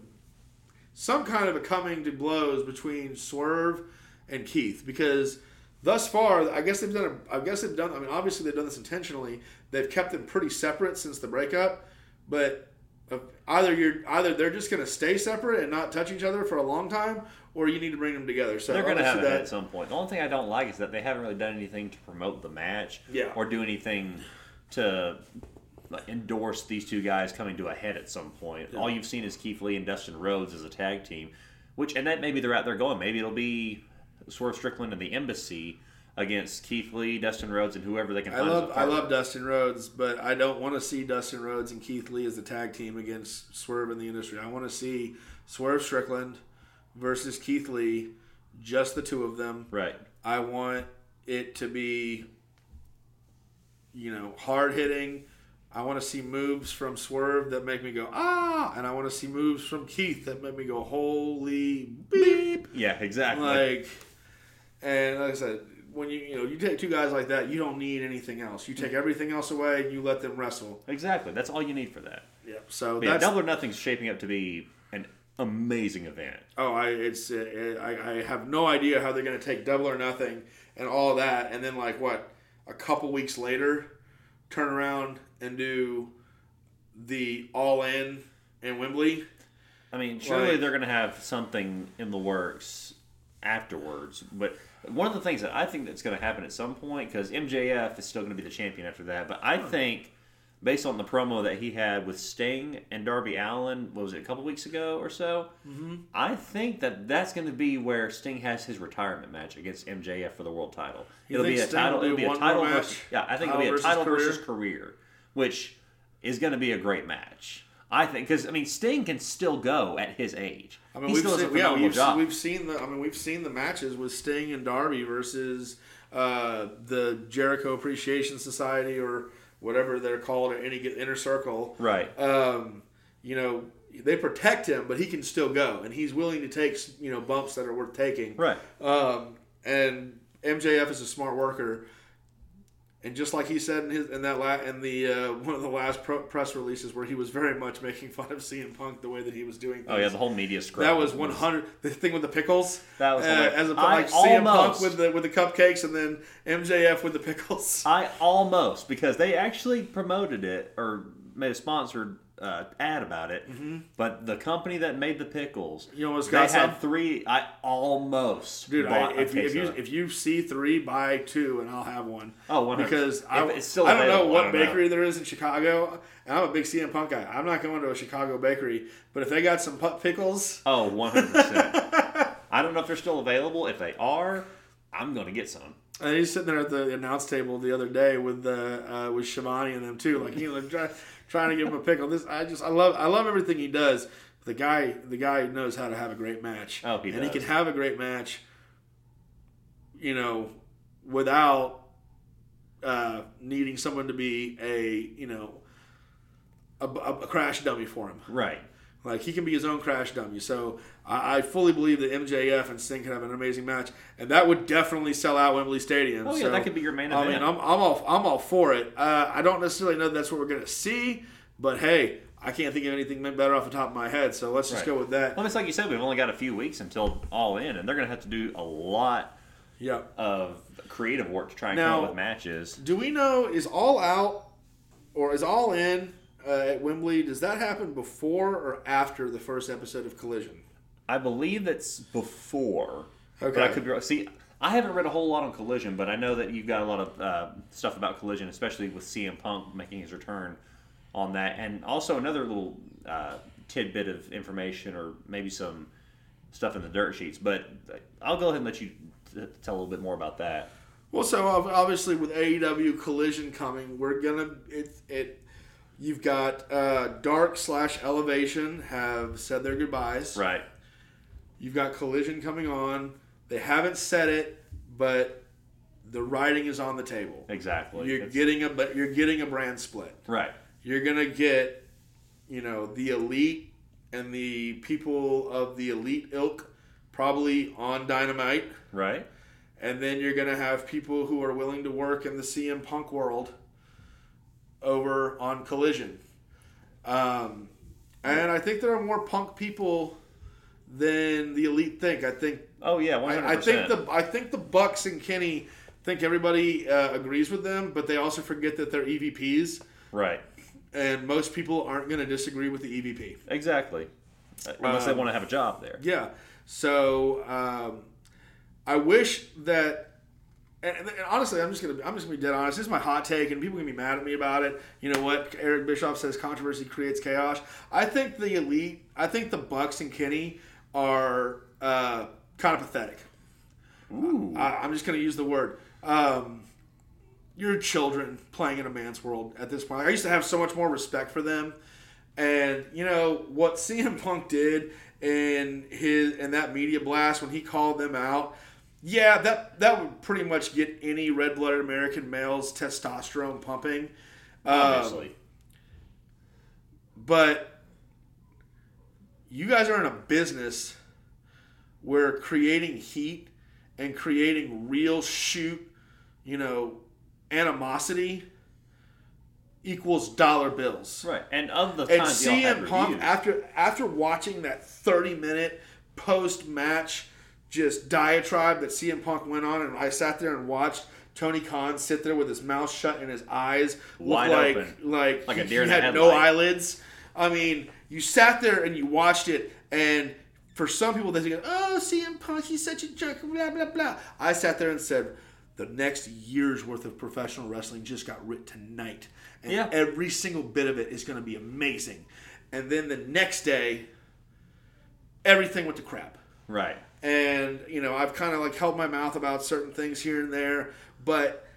some kind of a coming to blows between Swerve and Keith because thus far, I guess they've done. A, I guess they've done. I mean, obviously they've done this intentionally. They've kept them pretty separate since the breakup, but. uh, Either you're either they're just going to stay separate and not touch each other for a long time, or you need to bring them together. So They're going to have that at some point. The only thing I don't like is that they haven't really done anything to promote the match, Yeah. or do anything to endorse these two guys coming to a head at some point. All you've seen is Keith Lee and Dustin Rhodes as a tag team, which and that may be the route they're going. Maybe it'll be Swerve Strickland and the Embassy against Keith Lee, Dustin Rhodes, and whoever they can I love I love Dustin Rhodes, but I don't want to see Dustin Rhodes and Keith Lee as a tag team against Swerve in the industry. I want to see Swerve Strickland versus Keith Lee, just the two of them. right. I want it to be, you know, hard hitting, I want to see moves from Swerve that make me go ah, and I want to see moves from Keith that make me go holy beep. Yeah, exactly. Like, and like I said, when you you know you take two guys like that, you don't need anything else. You take everything else away and you let them wrestle. exactly. That's all you need for that. Yeah. So yeah, Double or Nothing's shaping up to be an amazing event. oh, I it's uh, I, I have no idea how they're gonna take Double or Nothing and all that, and then like what a couple weeks later, turn around and do the All In and Wembley. I mean, surely Like- they're going to have something in the works afterwards. But one of the things that I think that's going to happen at some point, because MJF is still going to be the champion after that, but I think based on the promo that he had with Sting and Darby Allin, what was it, a couple weeks ago or so? Mm-hmm. I think that that's going to be where Sting has his retirement match against MJF for the world title. You it'll be a Sting title. It'll be a title match? versus. Yeah, I think it'll be a versus title career? versus career, which is going to be a great match. I think because I mean Sting can still go at his age. I mean, he we've still does a seen, yeah, we've, we've seen the. I mean, we've seen the matches with Sting and Darby versus uh, the Jericho Appreciation Society or whatever they're called at any inner circle. right. Um, you know, they protect him, but he can still go, and he's willing to take you know bumps that are worth taking. Right. Um, and MJF is a smart worker. And just like he said in his in that la- in the uh, one of the last pro- press releases, where he was very much making fun of CM Punk the way that he was doing. Things. Oh yeah, the whole media scrum. That was one hundred. The thing with the pickles. That was uh, as a I like CM Punk with the with the cupcakes, and then MJF with the pickles. I almost because they actually promoted it or made a sponsored uh, ad about it. But the company that made the pickles, Mm-hmm. You almost they got had some? three. I almost Dude, bought I, a if, you, if you if you see three, buy two, and I'll have one. Oh, 100. because I, it's still I don't know what don't know. bakery there is in Chicago, and I'm a big CM Punk guy. I'm not going to a Chicago bakery, but if they got some pickles, Oh, 100 percent. I don't know if they're still available. If they are, I'm going to get some. and he's sitting there at the announce table the other day with uh, uh, with Schiavone and them too, like know, try, trying to give him a pickle. This I just I love I love everything he does. The guy the guy knows how to have a great match. Oh, he and he can have a great match. You know, without uh, needing someone to be a you know a, a crash dummy for him. Right. Like he can be his own crash dummy. So I, I fully believe that MJF and Sting can have an amazing match, and that would definitely sell out Wembley Stadium. Oh yeah, So, that could be your main I mean, I'm, I'm all I'm all for it. Uh, I don't necessarily know that's what we're gonna see, but hey, I can't think of anything better off the top of my head. So let's just Right. go with that. well, it's like you said, we've only got a few weeks until All In, and they're going to have to do a lot Yeah. of creative work to try and Now- come up with matches. Do we know is all out or is all in uh, at Wembley? Does that happen before or after the first episode of Collision? I believe that's before. But I could be wrong. See, I haven't read a whole lot on Collision, but I know that you've got a lot of uh, stuff about Collision, especially with CM Punk making his return on that. And also another little uh, tidbit of information or maybe some stuff in the dirt sheets. But I'll go ahead and let you t- tell a little bit more about that. Well, so obviously with AEW Collision coming, we're gonna it it. You've got uh, Dark slash Elevation have said their goodbyes. Right. You've got Collision coming on. They haven't said it, but the writing is on the table. Exactly. You're It's- getting a but you're getting a brand split. right. You're gonna get, you know, the elite and the people of the elite ilk probably on Dynamite. Right. and then you're going to have people who are willing to work in the CM Punk world over on Collision. Um, and I think there are more Punk people than the elite think. I think Oh yeah. One I, I think the I think the Bucks and Kenny think everybody uh, agrees with them, but they also forget that they're EVPs, right. and most people aren't going to disagree with the EVP. Exactly. Unless they Um, want to have a job there. Yeah. So um, I wish that. And, and honestly, I'm just gonna I'm just gonna be dead honest. This is my hot take, and people gonna be mad at me about it. You know what? Eric Bischoff says controversy creates chaos. I think the elite, I think the Bucks and Kenny are uh, kind of pathetic. Ooh. I, I'm just gonna use the word. Um, you're children playing in a man's world at this point. I used to have so much more respect for them, and you know what CM Punk did in his in that media blast when he called them out. Yeah, that that would pretty much get any red-blooded American male's testosterone pumping. Um, Obviously. but you guys are in a business where creating heat and creating real shoot, you know, animosity equals dollar bills. Right. And of the And CM Punk reviews- after after watching that 30 minute post match just diatribe that CM Punk went on and I sat there and watched Tony Khan sit there with his mouth shut and his eyes Wide like open. like, Like a deer he had no eyelids. I mean, you sat there and you watched it and for some people they think, "Oh, CM Punk, he's such a jerk." Blah blah blah. I sat there and said, "The next year's worth of professional wrestling just got writ tonight, and Yeah. every single bit of it is going to be amazing." And then the next day, everything went to crap. Right. And you know, I've kind of like held my mouth about certain things here and there, but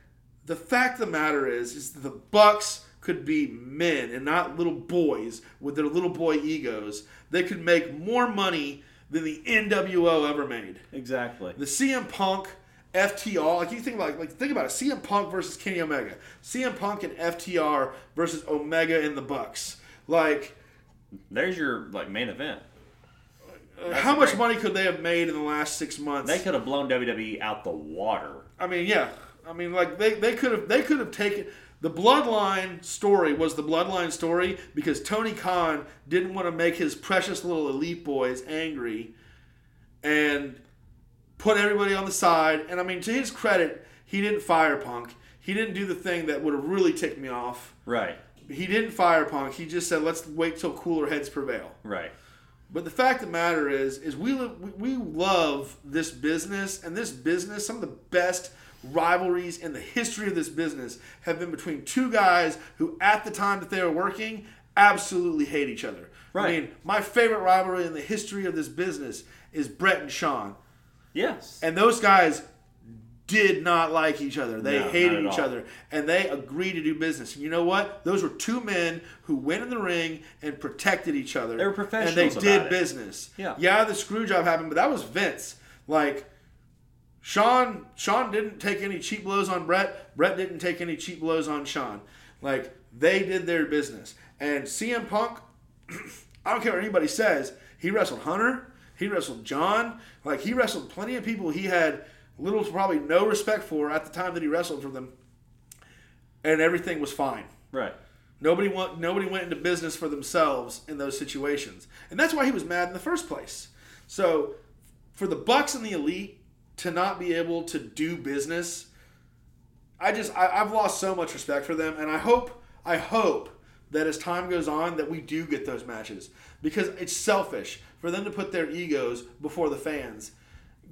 the fact of the matter is, is the Bucks could be men and not little boys with their little boy egos. They could make more money than the NWO ever made. Exactly. The CM Punk FTR, like you think about, like think about it, CM Punk versus Kenny Omega, CM Punk and FTR versus Omega and the Bucks. Like, There's your like main event. How much great- money could they have made in the last six months? They could have blown WWE out the water. I mean, yeah. I mean, like they, they could have they could have taken the bloodline story was the bloodline story because Tony Khan didn't want to make his precious little elite boys angry, and put everybody on the side. And I mean, to his credit, he didn't fire Punk. He didn't do the thing that would have really ticked me off. Right. He didn't fire Punk. He just said, "Let's wait till cooler heads prevail." Right. But the fact of the matter is, is we we love this business, and this business, some of the best rivalries in the history of this business have been between two guys who, at the time that they were working, absolutely hate each other. Right. I mean, my favorite rivalry in the history of this business is Bret and Shawn, Yes. and those guys did not like each other. They No, hated each all. other, and they agreed to do business. And you know what? Those were two men who went in the ring and protected each other. They were professionals. and they did it. business. Yeah. yeah, the screw job happened, but that was Vince. Like Shawn, Shawn didn't take any cheap blows on Bret. Bret didn't take any cheap blows on Shawn. Like they did their business. And CM Punk, I don't care what anybody says, he wrestled Hunter, he wrestled John, like he wrestled plenty of people he had little to probably no respect for at the time that he wrestled for them. And everything was fine. right. Nobody want, nobody went into business for themselves in those situations, and that's why he was mad in the first place. So, for the Bucks and the Elite to not be able to do business, I just I, I've lost so much respect for them, and I hope I hope that as time goes on that we do get those matches because it's selfish for them to put their egos before the fans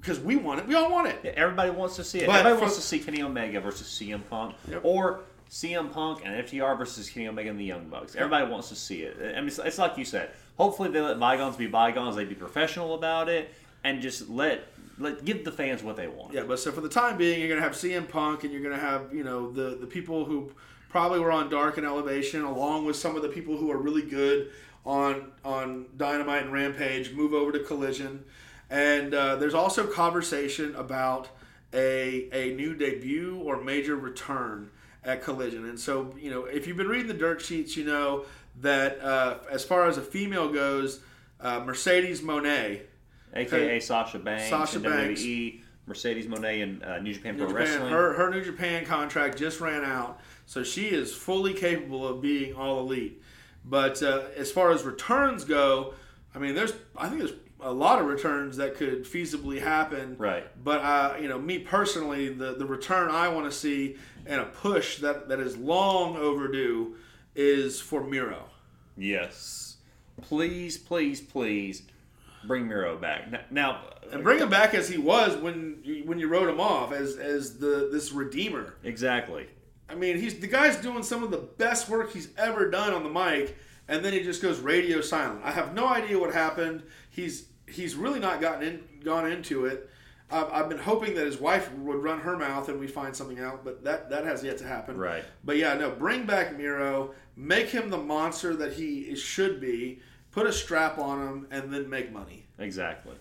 because we want it, we all want it. Yeah, everybody wants to see it. But everybody for- wants to see Kenny Omega versus CM Punk, Yep. or CM Punk and FTR versus Kenny Omega and the Young Bucks. Everybody wants to see it. I mean, it's, it's like you said. Hopefully, they let bygones be bygones. They be professional about it, and just let let give the fans what they want. Yeah, but so for the time being, you're gonna have CM Punk, and you're gonna have you know the the people who probably were on Dark and Elevation, along with some of the people who are really good on on Dynamite and Rampage, move over to Collision, and uh, there's also conversation about a a new debut or major return at Collision, and so you know if you've been reading the dirt sheets, you know that uh, as far as a female goes, uh, Mercedes Moné. AKA Sasha Banks, Sasha Banks. WWE, Mercedes Moné, and uh, New Japan New Pro Japan, Wrestling. her, her New Japan contract just ran out, so she is fully capable of being all elite. But uh, as far as returns go, I mean, there's I think there's a lot of returns that could feasibly happen. Right. But uh, you know, me personally, the the return I want to see and a push that that is long overdue is for Miro. Yes. Please, please, please bring Miro back. N- Now, And bring him back as he was when you, when you wrote him off as as the this redeemer. Exactly. I mean, he's the guy's doing some of the best work he's ever done on the mic, and then he just goes radio silent. I have no idea what happened. He's he's really not gotten in gone into it. I've, I've been hoping that his wife would run her mouth and we find something out, but that that has yet to happen. Right. But yeah, no, bring back Miro, make him the monster that he should be. Put a strap on him, and then make money. Exactly.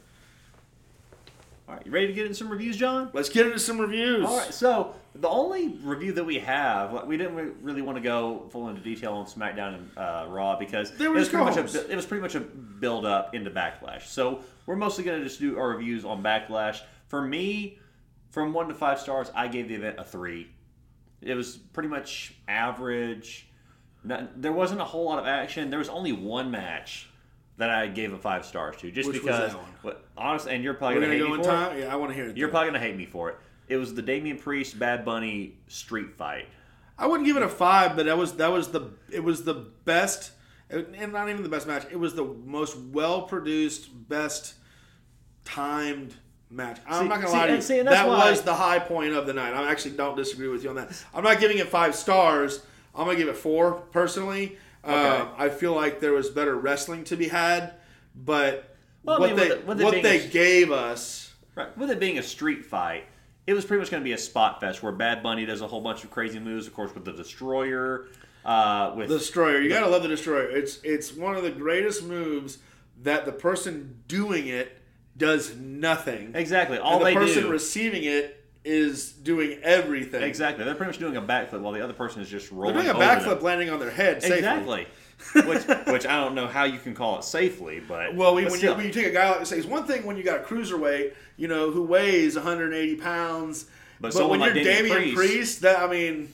All right, you ready to get into some reviews, John? Let's get into some reviews. All right, so The only review that we have, like, we didn't really want to go full into detail on SmackDown and uh, Raw because it was pretty much a, it was pretty much a build up into Backlash. So we're mostly going to just do our reviews on Backlash. For me, from one to five stars, I gave the event a three. It was pretty much average. Not, there wasn't a whole lot of action. There was only one match that I gave a five stars to, just Which was because. that one? What, honestly, and you're probably going to hate go me for it. Yeah, I want to hear it. You're probably gonna hate me for it. It was the Damian Priest Bad Bunny street fight. I wouldn't give it a five, but that was that was the it was the best, and not even the best match. It was the most well produced, best timed match. I'm See- not gonna see, lie to you. see, that why- was the high point of the night. I actually don't disagree with you on that. I'm not giving it five stars. I'm gonna give it four personally. Uh, I feel like there was better wrestling to be had, but Well, I what mean, they with it- with it what they a- gave us. Right. With it being a street fight, it was pretty much gonna be a spot fest where Bad Bunny does a whole bunch of crazy moves, of course, with the Destroyer. Uh, with The destroyer. You gotta love the destroyer. It's it's one of the greatest moves that the person doing it does nothing. exactly all and the person do. receiving it is doing everything. exactly, they're pretty much doing a backflip while the other person is just rolling. They're doing a backflip landing on their head safely. Exactly. Which, which I don't know how you can call it safely, but Well, we, but when, you, when you take a guy like say, it's one thing when you got a cruiserweight, you know, who weighs 180 pounds. But But, when like you're Damian Damian Priest- Priest, that I mean,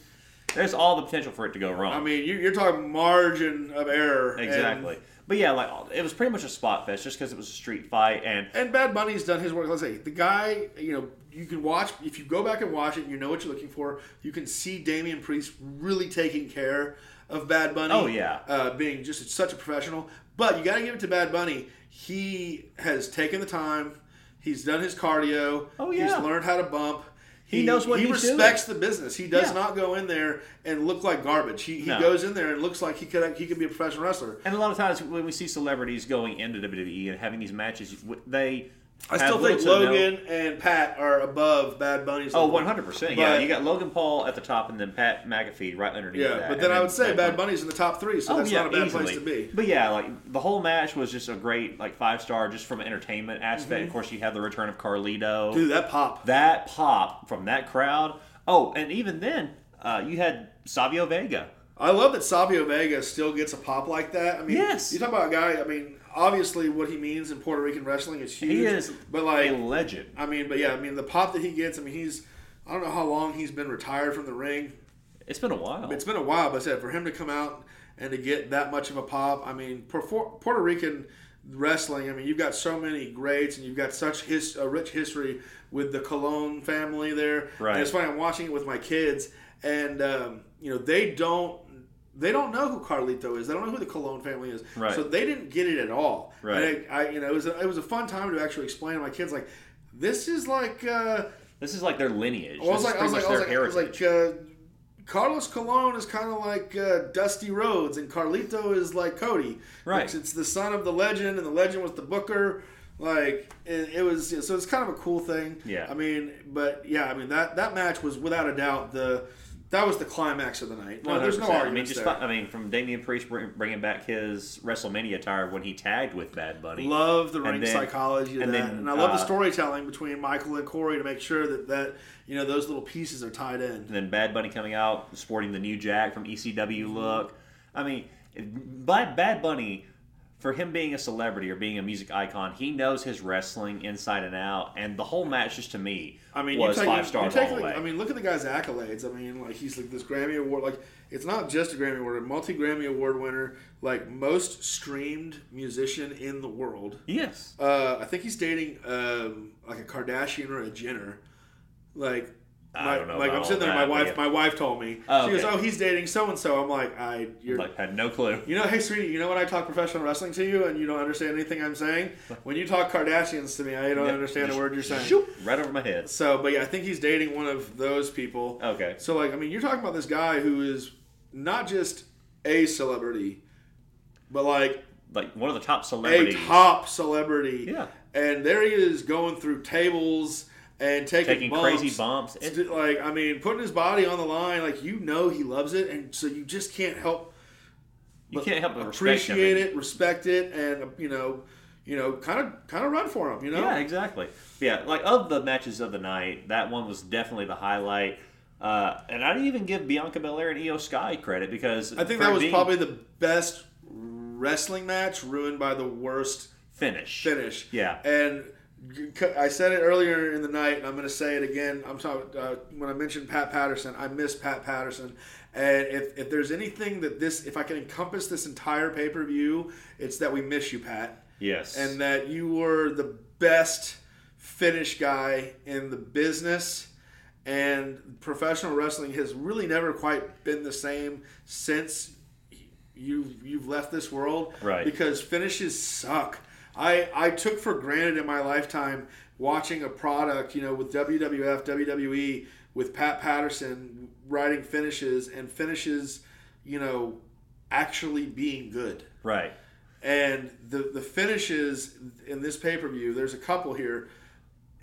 there's all the potential for it to go wrong. I mean, you, you're talking margin of error. and- exactly. but yeah, like it was pretty much a spot fest just because it was a street fight, and And Bad Bunny's done his work. Let's say the guy, you know, you can watch if you go back and watch it, you know what you're looking for. You can see Damian Priest really taking care of Bad Bunny. Oh, yeah. uh, being just such a professional. But you got to give it to Bad Bunny. He has taken the time. He's done his cardio. Oh, yeah. He's learned how to bump. He knows what he respects the business. He does Yeah. not go in there and look like garbage. He, he No. goes in there and looks like he could he could be a professional wrestler. And a lot of times when we see celebrities going into WWE and having these matches, they I still think to no- Logan and Pat are above Bad Bunny's. Oh, 100 percent. Yeah, you got Logan Paul at the top, and then Pat McAfee right underneath Yeah, that. but then I would say Bad Bunny's in the top three, so Oh that's yeah, not a bad easily. place to be. But yeah, like the whole match was just a great like five star just from an entertainment aspect. Of course, you have the return of Carlito. Mm-hmm. Dude, that pop. That pop from that crowd. Oh, and even then, uh, you had Savio Vega. I love that Savio Vega still gets a pop like that. I mean, Yes. you talk about a guy. I mean, obviously, what he means in Puerto Rican wrestling is huge. He is but like, a legend. I mean, but yeah, I mean, the pop that he gets. I mean, he's. I don't know how long he's been retired from the ring. It's been a while. It's been a while, but I said for him to come out and to get that much of a pop. I mean, Puerto Puerto Rican wrestling. I mean, you've got so many greats, and you've got such his, a rich history with the Colon family there. Right. And it's funny. I'm watching it with my kids, and um, you know they don't. They don't know who Carlito is. They don't know who the Colon family is. Right. So they didn't get it at all. Right. And I, I you know, it was a, it was a fun time to actually explain to my kids like, this is like. Uh, this is like their lineage. I was like, I was pretty like, I much was their like, I was like, uh, Carlos Colon is kind of like uh, Dusty Rhodes, and Carlito is like Cody. Right. It's, it's the son of the legend, and the legend was the Booker. Like it, it was, so it's kind of a cool thing. Yeah. I mean, but yeah, I mean that that match was without a doubt the that was the climax of the night. No, there's no 100%. I mean, argument just there. I mean, from Damian Priest bringing back his WrestleMania attire when he tagged with Bad Bunny. Love the ring then- psychology of and that, then, and I love the uh, storytelling between Michael and Corey to make sure that that you know those little pieces are tied in. And then Bad Bunny coming out sporting the New Jack from ECW look. I mean, Bad Bad Bunny, for him being a celebrity or being a music icon, he knows his wrestling inside and out. And the whole match, just to me, I mean, was take, five stars all the way. I mean, look at the guy's accolades. I mean, like he's like this Grammy award. Like it's not just a Grammy award, a multi Grammy award winner, like most streamed musician in the world. yes. Uh, I think he's dating um, like a Kardashian or a Jenner. Like, I don't know like I'm sitting there. My wife, my wife told me. Oh, she goes, "Oh, he's dating so and so." I'm like, "I, you're." Like, had no clue. you know, hey sweetie, you know when I talk professional wrestling to you and you don't understand anything I'm saying? When you talk Kardashians to me, I don't Yep. understand a word you're saying. shoop, right over my head. So, but yeah, I think he's dating one of those people. Okay. So, like, I mean, you're talking about this guy who is not just a celebrity, but like Like one of the top celebrities, a top celebrity. Yeah. And there he is going through tables and taking, taking bumps. crazy bumps. It- St- Like, I mean, putting his body on the line, like, you know he loves it. And so you just can't help you can't help but appreciate it, respect it, and, you know, you know, kind of, kind of run for him, you know? Yeah, exactly. Yeah, like of the matches of the night, that one was definitely the highlight. Uh, and I didn't even give Bianca Belair and Iyo Sky credit because I think that was being probably the best wrestling match ruined by the worst finish. finish. Yeah. And I said it earlier in the night, and I'm going to say it again. I'm talking uh, when I mentioned Pat Patterson. I miss Pat Patterson, and if, if there's anything that this, if I can encompass this entire pay per view, it's that we miss you, Pat, Yes. and that you were the best finish guy in the business. And professional wrestling has really never quite been the same since you've you've left this world Right. because finishes suck i i took for granted in my lifetime watching a product you know with wwf wwe with pat patterson writing finishes and finishes you know actually being good right. and the the finishes in this pay per view, there's a couple here,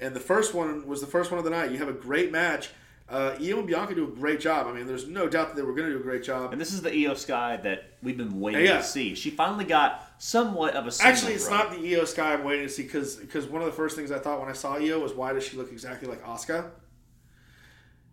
and the first one was the first one of the night. You have a great match. Uh, Io and Bianca do a great job. I mean, there's no doubt that they were going to do a great job. And this is the Iyo Sky that we've been waiting Yeah. to see. She finally got somewhat of a Actually, it's run. not the Iyo Sky I'm waiting to see because because one of the first things I thought when I saw Io was why does she look exactly like Asuka?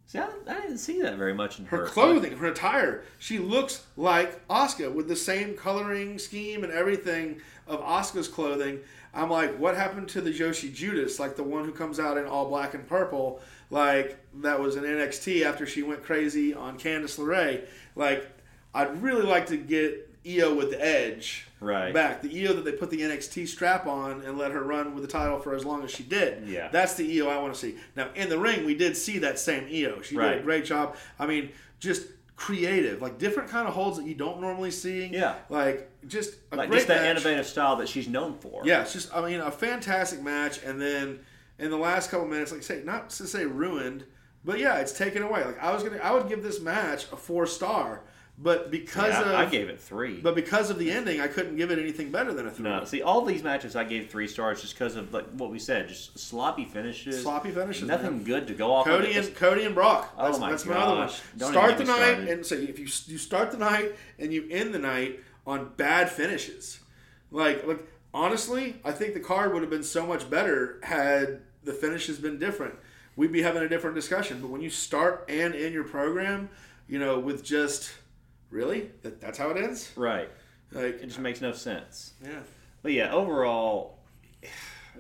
See, I, I didn't see that very much in her, Her clothing, her attire, she looks like Asuka with the same coloring scheme and everything of Asuka's clothing. I'm like, what happened to the Joshi Judas, like the one who comes out in all black and purple, like that was in NXT after she went crazy on Candice LeRae? Like, I'd really like to get Io with the edge Right. back. The Io that they put the NXT strap on and let her run with the title for as long as she did. Yeah. That's the Io I want to see. Now, in the ring, we did see that same Io. She did a great job. I mean, just creative, like different kind of holds that you don't normally see. Yeah. Like just a like just that match. innovative style that she's known for. Yeah, it's just I mean a fantastic match, and then in the last couple minutes, like say not to say ruined, but yeah, it's taken away. Like I was gonna, I would give this match a four star, but because Yeah, of I gave it three. but because of the ending, I couldn't give it anything better than a three. no, see, all these matches I gave three stars just because of like what we said, just sloppy finishes, Sloppy finishes, nothing man. good to go off. Cody of. and Cody and Brock. Oh my that's my other one. gosh. Don't start the night and so if you you start the night and you end the night on bad finishes, like like honestly, I think the card would have been so much better had the finishes been different. We'd be having a different discussion. But when you start and end your program, you know, with just really that, that's how it ends. right, Like it just makes no sense. yeah. But yeah, overall,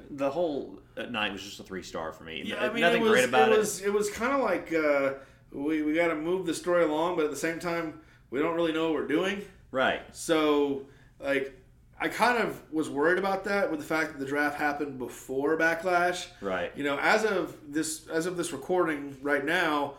the whole night was just a three star for me. Yeah, I mean, nothing was, great about it. it. Was, it was kind of like uh, we, we got to move the story along, but at the same time, we don't really know what we're doing. Right, So, like, I kind of was worried about that with the fact that the draft happened before Backlash. right, You know, as of this as of this recording right now,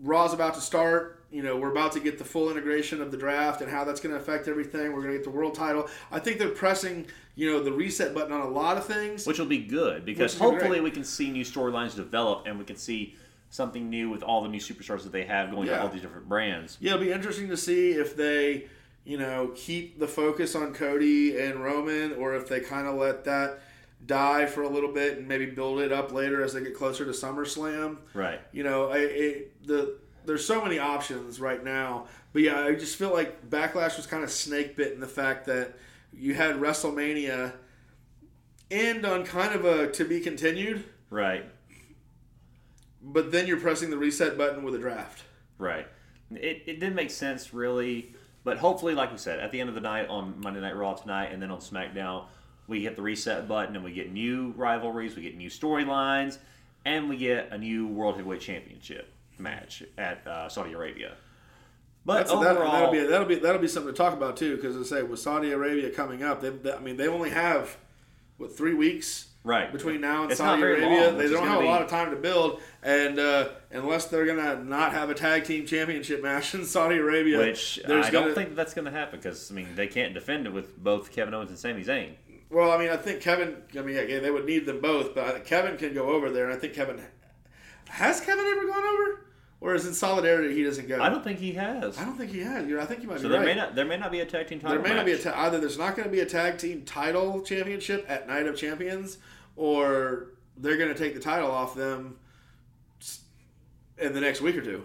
Raw's about to start. You know, we're about to get the full integration of the draft and how that's going to affect everything. We're going to get the world title. I think they're pressing, you know, the reset button on a lot of things. which will be good because hopefully we can see new storylines develop and we can see something new with all the new superstars that they have going Yeah. to all these different brands. Yeah, it'll be interesting to see if they, you know, keep the focus on Cody and Roman, or if they kind of let that die for a little bit and maybe build it up later as they get closer to SummerSlam. Right. You know, I, it, the there's so many options right now, but yeah, I just feel like Backlash was kind of snake bit in the fact that you had WrestleMania end on kind of a to be continued, Right. but then you're pressing the reset button with a draft. Right. It, it didn't make sense really, but hopefully, like we said, at the end of the night on Monday Night Raw tonight, and then on SmackDown, we hit the reset button and we get new rivalries, we get new storylines, and we get a new World Heavyweight Championship match at uh, Saudi Arabia. But That's, overall, that'll be that'll be that'll be something to talk about too, because I say with Saudi Arabia coming up, they, they, I mean they only have what three weeks right between now and It's Saudi Arabia. long, they don't gonna have a lot of time to build, and uh, unless they're gonna not have a tag team championship match in Saudi Arabia, Which there's I gonna, don't think that's going to happen because I mean they can't defend it with both Kevin Owens and Sami Zayn. Well, I mean, I think Kevin. I mean, yeah, they would need them both, but Kevin can go over there, and I think Kevin has Kevin ever gone over, or is it solidarity he doesn't go? I don't think he has. I don't think he has. You're, I think you might So be there right. may not there may not be a tag team title. There may not be a match. ta- either. There's not going to be a tag team title championship at Night of Champions, or they're going to take the title off them in the next week or two.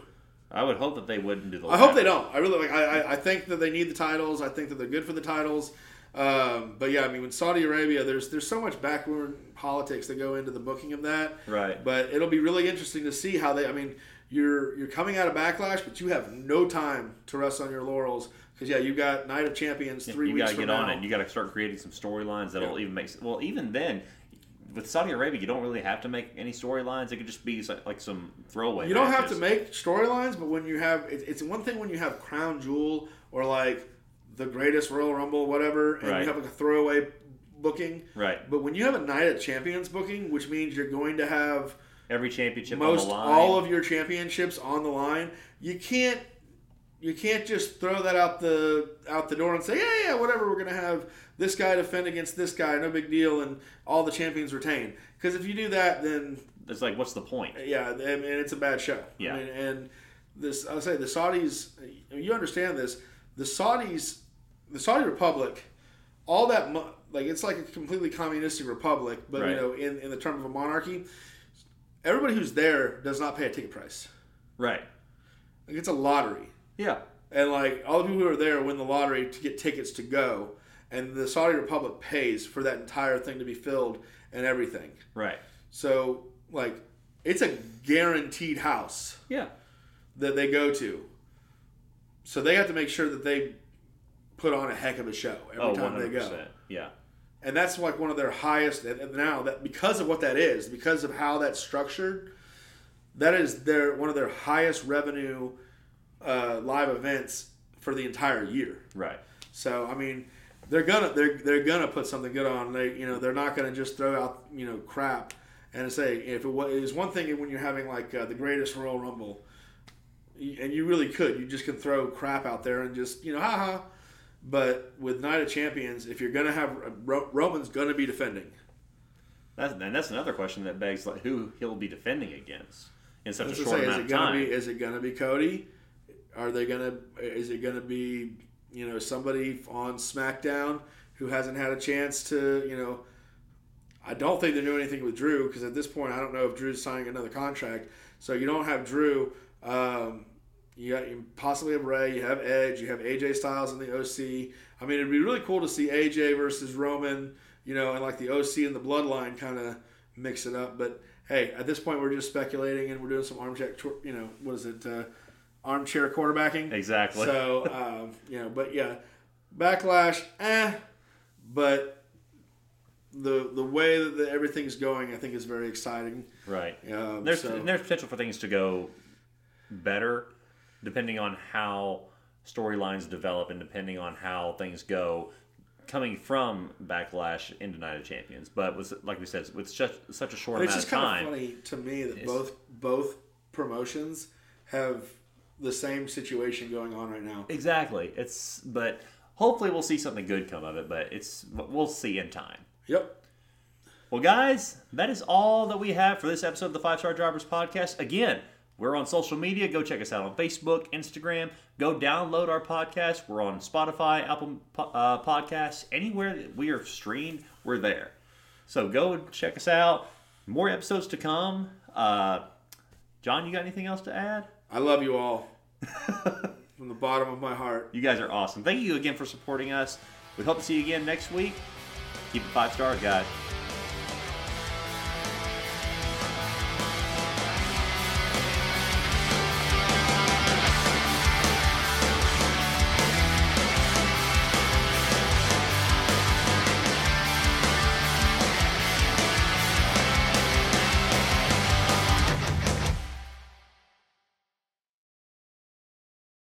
I would hope that they wouldn't do the. I hope they don't. I really like. I, I, I think that they need the titles. I think that they're good for the titles. Um, but yeah, I mean, with Saudi Arabia, there's there's so much backward politics that go into the booking of that. Right. But it'll be really interesting to see how they. I mean, you're you're coming out of backlash, but you have no time to rest on your laurels because yeah, you got Night of Champions three you weeks You got to get on it. You got to start creating some storylines that'll Yeah. even make. Well, even then, with Saudi Arabia, you don't really have to make any storylines. It could just be like, some throwaway. You don't have to make storylines, but when you have, it's one thing when you have Crown Jewel or like the greatest Royal Rumble, whatever, and Right. you have like a throwaway booking. right But when you have a Night of Champions booking, which means you're going to have every championship most on the line. all of your championships on the line, you can't you can't just throw that out the out the door and say, yeah, yeah, whatever. We're gonna have this guy defend against this guy, no big deal, and all the champions retain. Because if you do that, then it's like, what's the point? Uh, yeah, I mean, it's a bad show. Yeah. I mean, and this, I'll say the Saudis, you understand this, the Saudis, the Saudi Republic, all that, like, it's like a completely communistic republic, but, Right. you know, in, in the term of a monarchy, everybody who's there does not pay a ticket price. Right. Like, it's a lottery. Yeah. And, like, all the people who are there win the lottery to get tickets to go. And the Saudi Republic pays for that entire thing to be filled and everything. Right. So, like, it's a guaranteed house. Yeah. that they go to. So they have to make sure that they put on a heck of a show every Oh, time they 100%. go. Yeah. And that's like one of their highest now that because of what that is, because of how that's structured, that is their one of their highest revenue uh, live events for the entire year. Right. So I mean, they're gonna they're they're gonna put something good on. They you know they're not gonna just throw out you know crap and say if it was it's one thing when you're having like uh, the greatest Royal Rumble, and you really could you just can throw crap out there and just you know haha. But with Night of Champions, if you're gonna have Roman's gonna be defending. That's and that's another question that begs like who he'll be defending against in such a short say, is amount of time. be is it gonna be Cody? Are they gonna is it gonna be you know somebody on SmackDown who hasn't had a chance to you know? I don't think they're doing anything with Drew because at this point I don't know if Drew's signing another contract. So you don't have Drew. Um, you got you possibly have Rey. You have Edge. You have AJ Styles in the OC. I mean, it'd be really cool to see AJ versus Roman. You know, and like the OC and the Bloodline kind of mix it up. But hey, at this point we're just speculating and we're doing some armchair. You know, what is it? Uh, armchair quarterbacking. Exactly. So um, you know, but yeah, backlash, eh. But the the way that the, everything's going, I think is very exciting. right. Um, There's so- there's potential for things to go better depending on how storylines develop and depending on how things go coming from backlash into Night of Champions. But with like we said, with such such a short And it's amount just of kind of funny to me that both both promotions have the same situation going on right now. exactly. It's but hopefully we'll see something good come of it. But it's we'll see in time. Yep. Well, guys, that is all that we have for this episode of the Five Star Drivers Podcast. Again, we're on social media. Go check us out on Facebook, Instagram. Go download our podcast. We're on Spotify, Apple uh, Podcasts, anywhere that we are streamed, we're there. So go and check us out. More episodes to come. Uh, John, you got anything else to add? I love you all from the bottom of my heart. You guys are awesome. Thank you again for supporting us. We hope to see you again next week. Keep it five stars, guys.